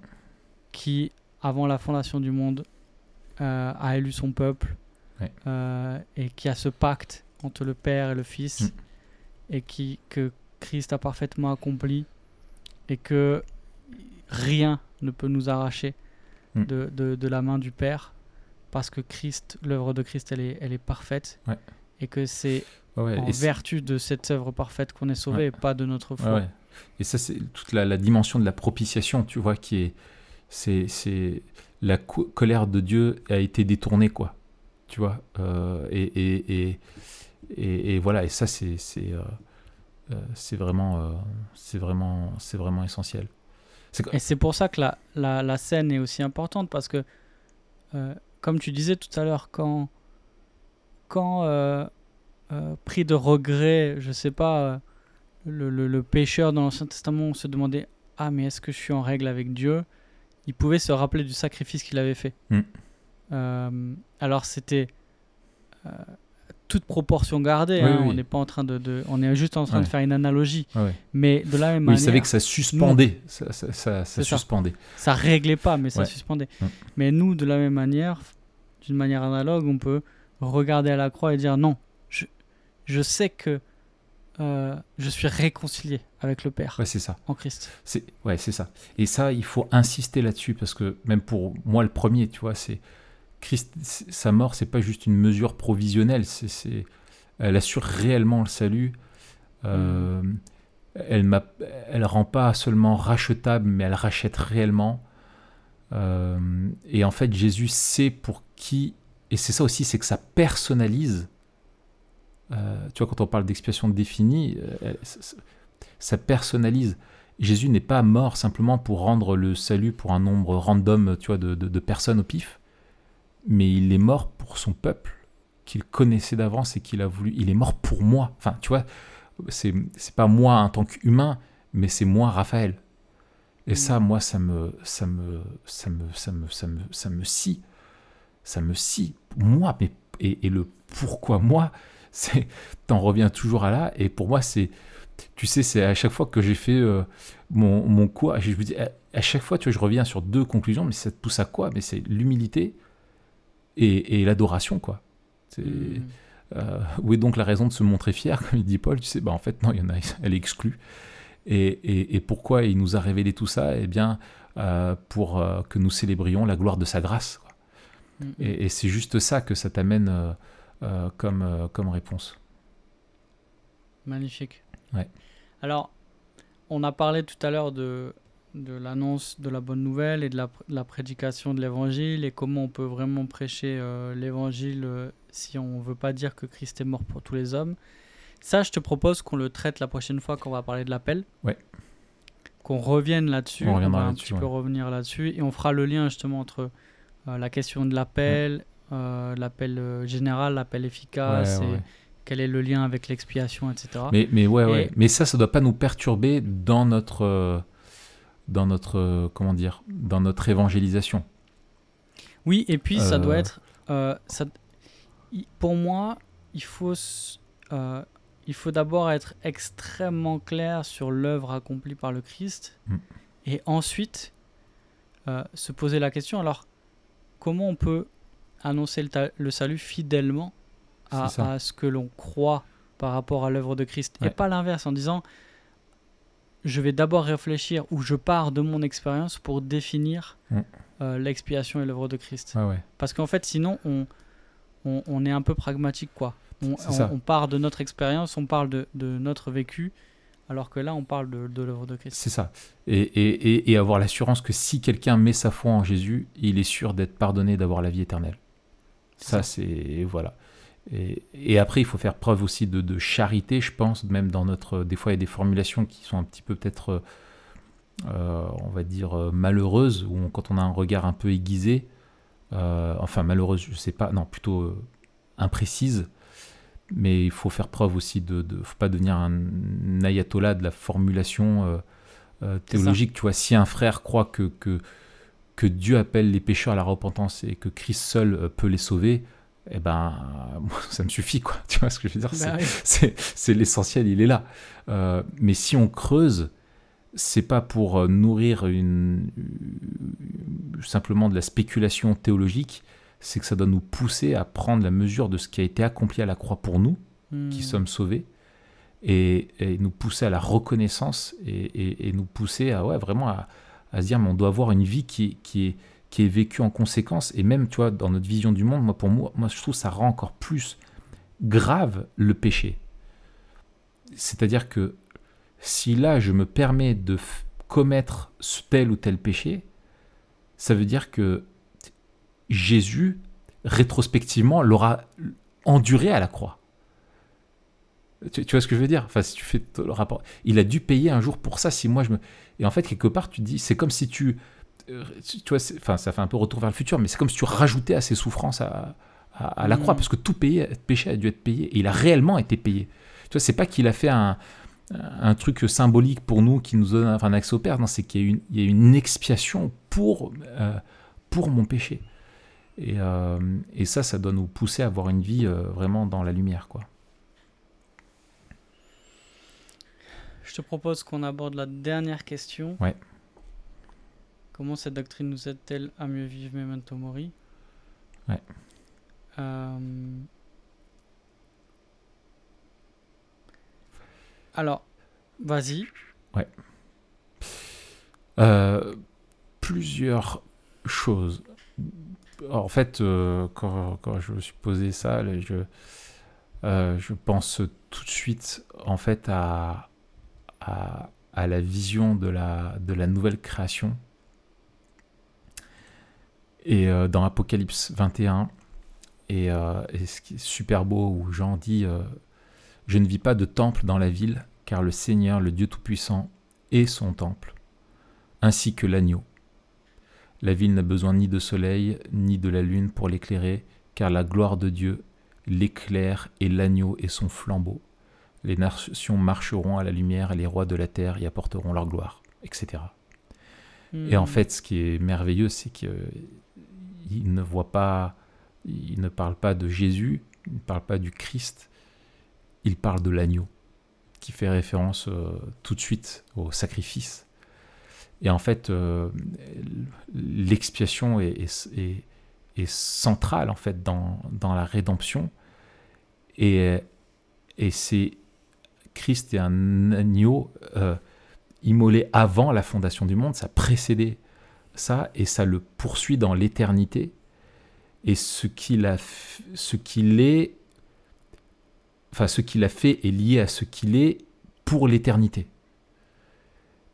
qui, avant la fondation du monde, euh, a élu son peuple euh, et qui a ce pacte entre le Père et le Fils et qui, que Christ a parfaitement accompli et que rien ne peut nous arracher mm. de, de, de, la main du Père, parce que Christ, l'œuvre de Christ, elle est, elle est parfaite, et que c'est en vertu de cette œuvre parfaite qu'on est sauvé, et pas de notre foi. Et ça, c'est toute la, la, dimension de la propitiation, tu vois, qui est, c'est, c'est la colère de Dieu a été détournée, quoi, tu vois, euh, et, et, et, et, voilà, et ça, c'est, c'est, euh, euh, c'est vraiment, c'est vraiment, c'est vraiment essentiel. Et c'est pour ça que la, la, la, scène est aussi importante parce que, comme tu disais tout à l'heure, quand, quand pris de regret, je sais pas, le, le, le pécheur dans l'Ancien Testament se demandait Ah, mais est-ce que je suis en règle avec Dieu? Il pouvait se rappeler du sacrifice qu'il avait fait. Mm. alors, c'était toute proportion gardée. Hein, on n'est pas en train de, on est juste en train de faire une analogie. Mais de la même manière. Il savait que ça suspendait, ça, ça, ça, suspendait. Ça. réglait pas, mais ça suspendait. Mais nous, de la même manière, d'une manière analogue, on peut regarder à la croix et dire non, je, je sais que euh, je suis réconcilié avec le Père. c'est ça. En Christ. C'est ouais, c'est ça. Et ça, il faut insister là-dessus parce que même pour moi le premier, tu vois, c'est Christ, sa mort, c'est pas juste une mesure provisionnelle, elle assure réellement le salut. Euh. Elle elle rend pas seulement rachetable, mais elle rachète réellement. Euh, et en fait, Jésus sait pour qui, et c'est ça aussi, c'est que ça personnalise. Euh, tu vois, quand on parle d'expiation définie, ça personnalise. Jésus n'est pas mort simplement pour rendre le salut pour un nombre random, tu vois, de personnes au pif mais il est mort pour son peuple qu'il connaissait d'avance et qu'il a voulu. Il est mort pour moi. Enfin, tu vois, c'est, c'est pas moi en tant qu'humain, mais c'est moi, Raphaël. Et ça, moi, ça me, ça me, ça me, ça me, ça me, ça me scie. Ça me scie. Moi, mais, et, le pourquoi moi, c'est, t'en reviens toujours à là. Et pour moi, c'est, tu sais, c'est à chaque fois que j'ai fait euh, mon, mon cours, je me dis, à, à, chaque fois, tu vois, je reviens sur deux conclusions, mais ça te pousse à quoi? Mais c'est l'humilité et, l'adoration, quoi. C'est, hmm. euh, où est donc la raison de se montrer fier, comme il dit Paul Tu sais, bah en fait, non, il y en a, elle est exclue. Et, et, pourquoi il nous a révélé tout ça? Eh bien, euh, pour euh, que nous célébrions la gloire de sa grâce. Hmm. Et, c'est juste ça que ça t'amène comme, comme réponse. Magnifique. Ouais. Alors, on a parlé tout à l'heure de de l'annonce de la bonne nouvelle et de la, prédication de l'évangile et comment on peut vraiment prêcher euh, l'évangile euh, si on ne veut pas dire que Christ est mort pour tous les hommes. Ça, je te propose qu'on le traite la prochaine fois qu'on va parler de l'appel. Ouais. Qu'on revienne là-dessus. On, va un petit peu revenir là-dessus et on fera le lien justement entre euh, la question de l'appel, l'appel général, l'appel efficace et quel est le lien avec l'expiation, etc. Mais, mais ouais, ouais. Mais ça, ça ne doit pas nous perturber dans notre dans notre euh, comment dire dans notre évangélisation. Oui, et puis ça doit euh. être euh, ça, pour moi, il faut il faut d'abord être extrêmement clair sur l'œuvre accomplie par le Christ mm. et ensuite se poser la question alors comment on peut annoncer le, le salut fidèlement à, à, ce que l'on croit par rapport à l'œuvre de Christ et pas l'inverse en disant je vais d'abord réfléchir où je pars de mon expérience pour définir mm. euh, l'expiation et l'œuvre de Christ. Parce qu'en fait, sinon, on, on, est un peu pragmatique, quoi. On, on, part de notre expérience, on parle de, de, notre vécu, alors que là, on parle de, de l'œuvre de Christ. C'est ça. Et, et, et avoir l'assurance que si quelqu'un met sa foi en Jésus, il est sûr d'être pardonné, d'avoir la vie éternelle. Ça, c'est. Voilà. Et, après, il faut faire preuve aussi de, charité, je pense, même dans notre... Des fois, il y a des formulations qui sont un petit peu peut-être, euh, on va dire, euh, malheureuses, ou quand on a un regard un peu aiguisé, euh, enfin malheureuse, je sais pas, non, plutôt imprécise, mais il faut faire preuve aussi de... ne faut pas devenir un ayatollah de la formulation théologique. Tu vois, si un frère croit que, que, que Dieu appelle les pécheurs à la repentance et que Christ seul peut les sauver, eh ben, ça me suffit, quoi. Tu vois ce que je veux dire? Bah C'est l'essentiel, il est là. Euh, mais si on creuse, c'est pas pour euh, nourrir une, simplement de la spéculation théologique, c'est que ça doit nous pousser à prendre la mesure de ce qui a été accompli à la croix pour nous, qui hmm. sommes sauvés, et, nous pousser à la reconnaissance et, nous pousser à ouais, vraiment à, se dire, mais on doit avoir une vie qui, qui est qui est vécu en conséquence. Et même, tu vois, dans notre vision du monde, moi, pour moi, moi je trouve ça rend encore plus grave le péché. C'est-à-dire que si là, je me permets de commettre tel ou tel péché, ça veut dire que Jésus, rétrospectivement, l'aura enduré à la croix. Tu, vois ce que je veux dire? Enfin, si tu fais le rapport, il a dû payer un jour pour ça. Si moi je me et en fait quelque part tu dis, c'est comme si tu, tu vois, enfin ça fait un peu retour vers le futur, mais c'est comme si tu rajoutais à ses souffrances à, à, la croix, mm. parce que tout payé, péché a dû être payé et il a réellement été payé. Tu vois, c'est pas qu'il a fait un, un truc symbolique pour nous qui nous donne un accès au Père. Non, c'est qu'il y, a une, il y a une expiation pour, euh, pour mon péché. Et, euh, et, ça, ça doit nous pousser à avoir une vie vraiment dans la lumière, quoi. Je te propose qu'on aborde la dernière question. Ouais. Comment cette doctrine nous aide-t-elle à mieux vivre Memento Mori Ouais. Euh, alors, vas-y. Ouais. Euh, plusieurs choses. en fait, euh, quand, quand, je me suis posé ça, je, je pense tout de suite en fait à, à, la vision de la, de la nouvelle création. Et euh, dans Apocalypse 21, euh, et, ce qui est super beau, où Jean dit euh, Je ne vis pas de temple dans la ville, car le Seigneur, le Dieu Tout-Puissant, est son temple, ainsi que l'agneau. La ville n'a besoin ni de soleil, ni de la lune pour l'éclairer, car la gloire de Dieu l'éclaire et l'agneau est son flambeau les nations marcheront à la lumière et les rois de la terre y apporteront leur gloire, etc. Et en hmm. fait, ce qui est merveilleux, c'est qu'il ne voit pas, il ne parle pas de Jésus, il ne parle pas du Christ, il parle de l'agneau, qui fait référence euh, tout de suite au sacrifice. Et en fait, euh, l'expiation est, centrale en fait dans, la rédemption. Et, et c'est Christ est un agneau euh, immolé avant la fondation du monde, ça précédait ça et ça le poursuit dans l'éternité. Et ce qu'il a, ce qu'il est, enfin ce qu'il a fait est lié à ce qu'il est pour l'éternité.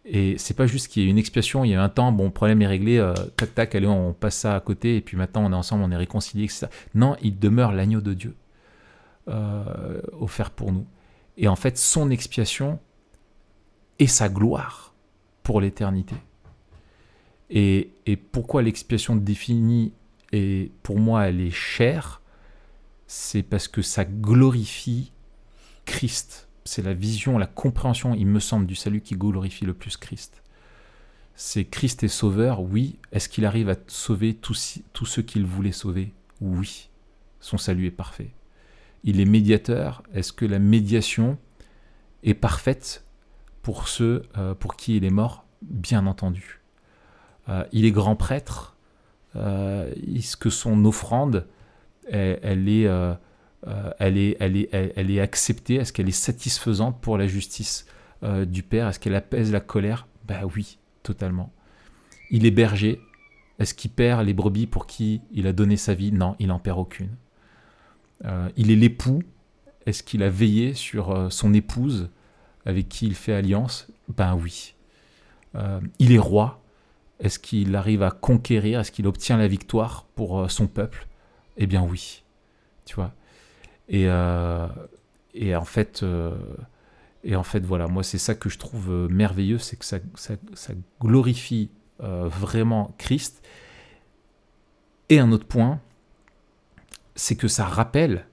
Et c'est pas juste qu'il y ait une expiation, il y a un temps, bon, problème est réglé, euh, tac tac, allez, on passe ça à côté, et puis maintenant on est ensemble, on est réconciliés, etc. Non, il demeure l'agneau de Dieu, euh, offert pour nous. Et en fait, son expiation est sa gloire pour l'éternité. Et, pourquoi l'expiation définie, et pour moi, elle est chère, c'est parce que ça glorifie Christ. C'est la vision, la compréhension, il me semble, du salut qui glorifie le plus Christ. C'est Christ est sauveur, oui. Est-ce qu'il arrive à sauver tous, ceux qu'il voulait sauver? Oui. Son salut est parfait il est médiateur. Est-ce que la médiation est parfaite pour ceux euh, pour qui il est mort? Bien entendu. Euh, il est grand prêtre. Euh, est-ce que son offrande, elle, est, elle, est, elle, est, elle, est, acceptée? Est-ce qu'elle est satisfaisante pour la justice du Père? Est-ce qu'elle apaise la colère? Ben oui, totalement. Il est berger. Est-ce qu'il perd les brebis pour qui il a donné sa vie? Non, il n'en perd aucune. Euh, il est l'époux. Est-ce qu'il a veillé sur euh, son épouse avec qui il fait alliance? Ben oui. Euh, il est roi. Est-ce qu'il arrive à conquérir? Est-ce qu'il obtient la victoire pour son peuple? Eh bien oui. Tu vois? En fait, et en fait, voilà, moi c'est ça que je trouve merveilleux, c'est que ça, glorifie vraiment Christ. Et un autre point, c'est que ça rappelle,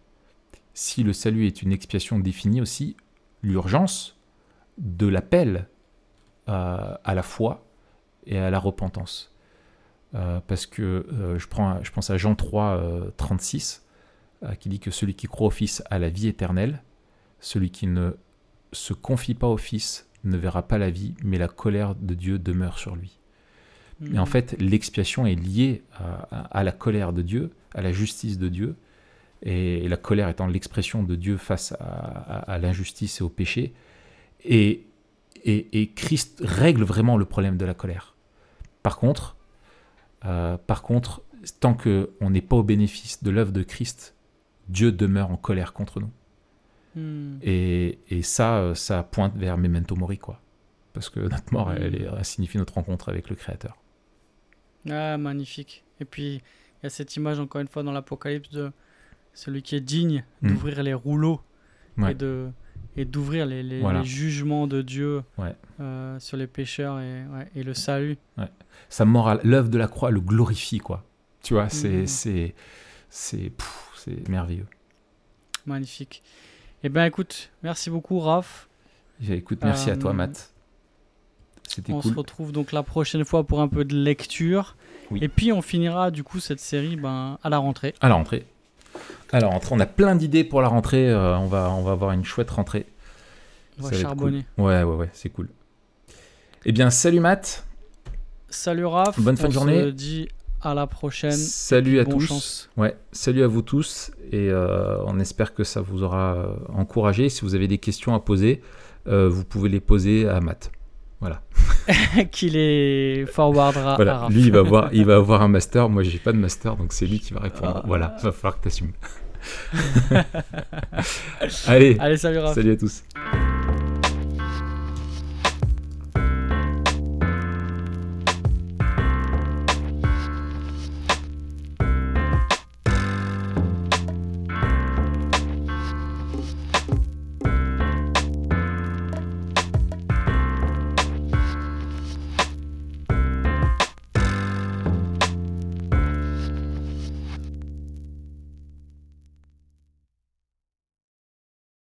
si le salut est une expiation définie aussi, l'urgence de l'appel euh, à la foi et à la repentance. Euh, parce que euh, je, prends, je pense à Jean 3, 36, qui dit que celui qui croit au Fils a la vie éternelle, celui qui ne se confie pas au Fils ne verra pas la vie, mais la colère de Dieu demeure sur lui. Et en mm. fait, l'expiation est liée à, la colère de Dieu, à la justice de Dieu, et, la colère étant l'expression de Dieu face à, l'injustice et au péché. Et, et, Christ règle vraiment le problème de la colère. Par contre, par contre, tant qu'on n'est pas au bénéfice de l'œuvre de Christ, Dieu demeure en colère contre nous. Hmm. Et, et, ça, ça pointe vers Memento Mori, quoi. Parce que notre mort, elle, hmm. elle, signifie notre rencontre avec le Créateur. Ah, magnifique. Et puis, il y a cette image, encore une fois, dans l'Apocalypse de celui qui est digne hmm. d'ouvrir les rouleaux et de et d'ouvrir les, les, jugements de Dieu euh, sur les pécheurs et, et le salut. Sa morale, l'œuvre de la croix le glorifie, quoi. Tu vois, c'est c'est c'est merveilleux. Magnifique. Eh ben écoute, merci beaucoup Raph. Écoute, merci à toi euh, Matt. C'était On se retrouve donc la prochaine fois pour un peu de lecture. Et puis on finira du coup cette série ben, à la rentrée. À la rentrée. Rentrée. On a plein d'idées pour la rentrée. Euh, on, va, on va avoir une chouette rentrée. On va charbonner. Ouais, ouais, ouais, c'est cool. Eh bien, salut Matt. Salut Raph. Bonne fin de journée. Se dit à la prochaine. Salut à tous. Ouais, salut à vous tous et euh, on espère que ça vous aura euh, encouragé. Si vous avez des questions à poser, euh, vous pouvez les poser à Matt. Voilà. qui les forwardera. Voilà. lui il va avoir, il va avoir un master. Moi j'ai pas de master, donc c'est lui qui va répondre. Ah. Voilà, va falloir que tu assumes. Allez. Allez, salut Salut à tous.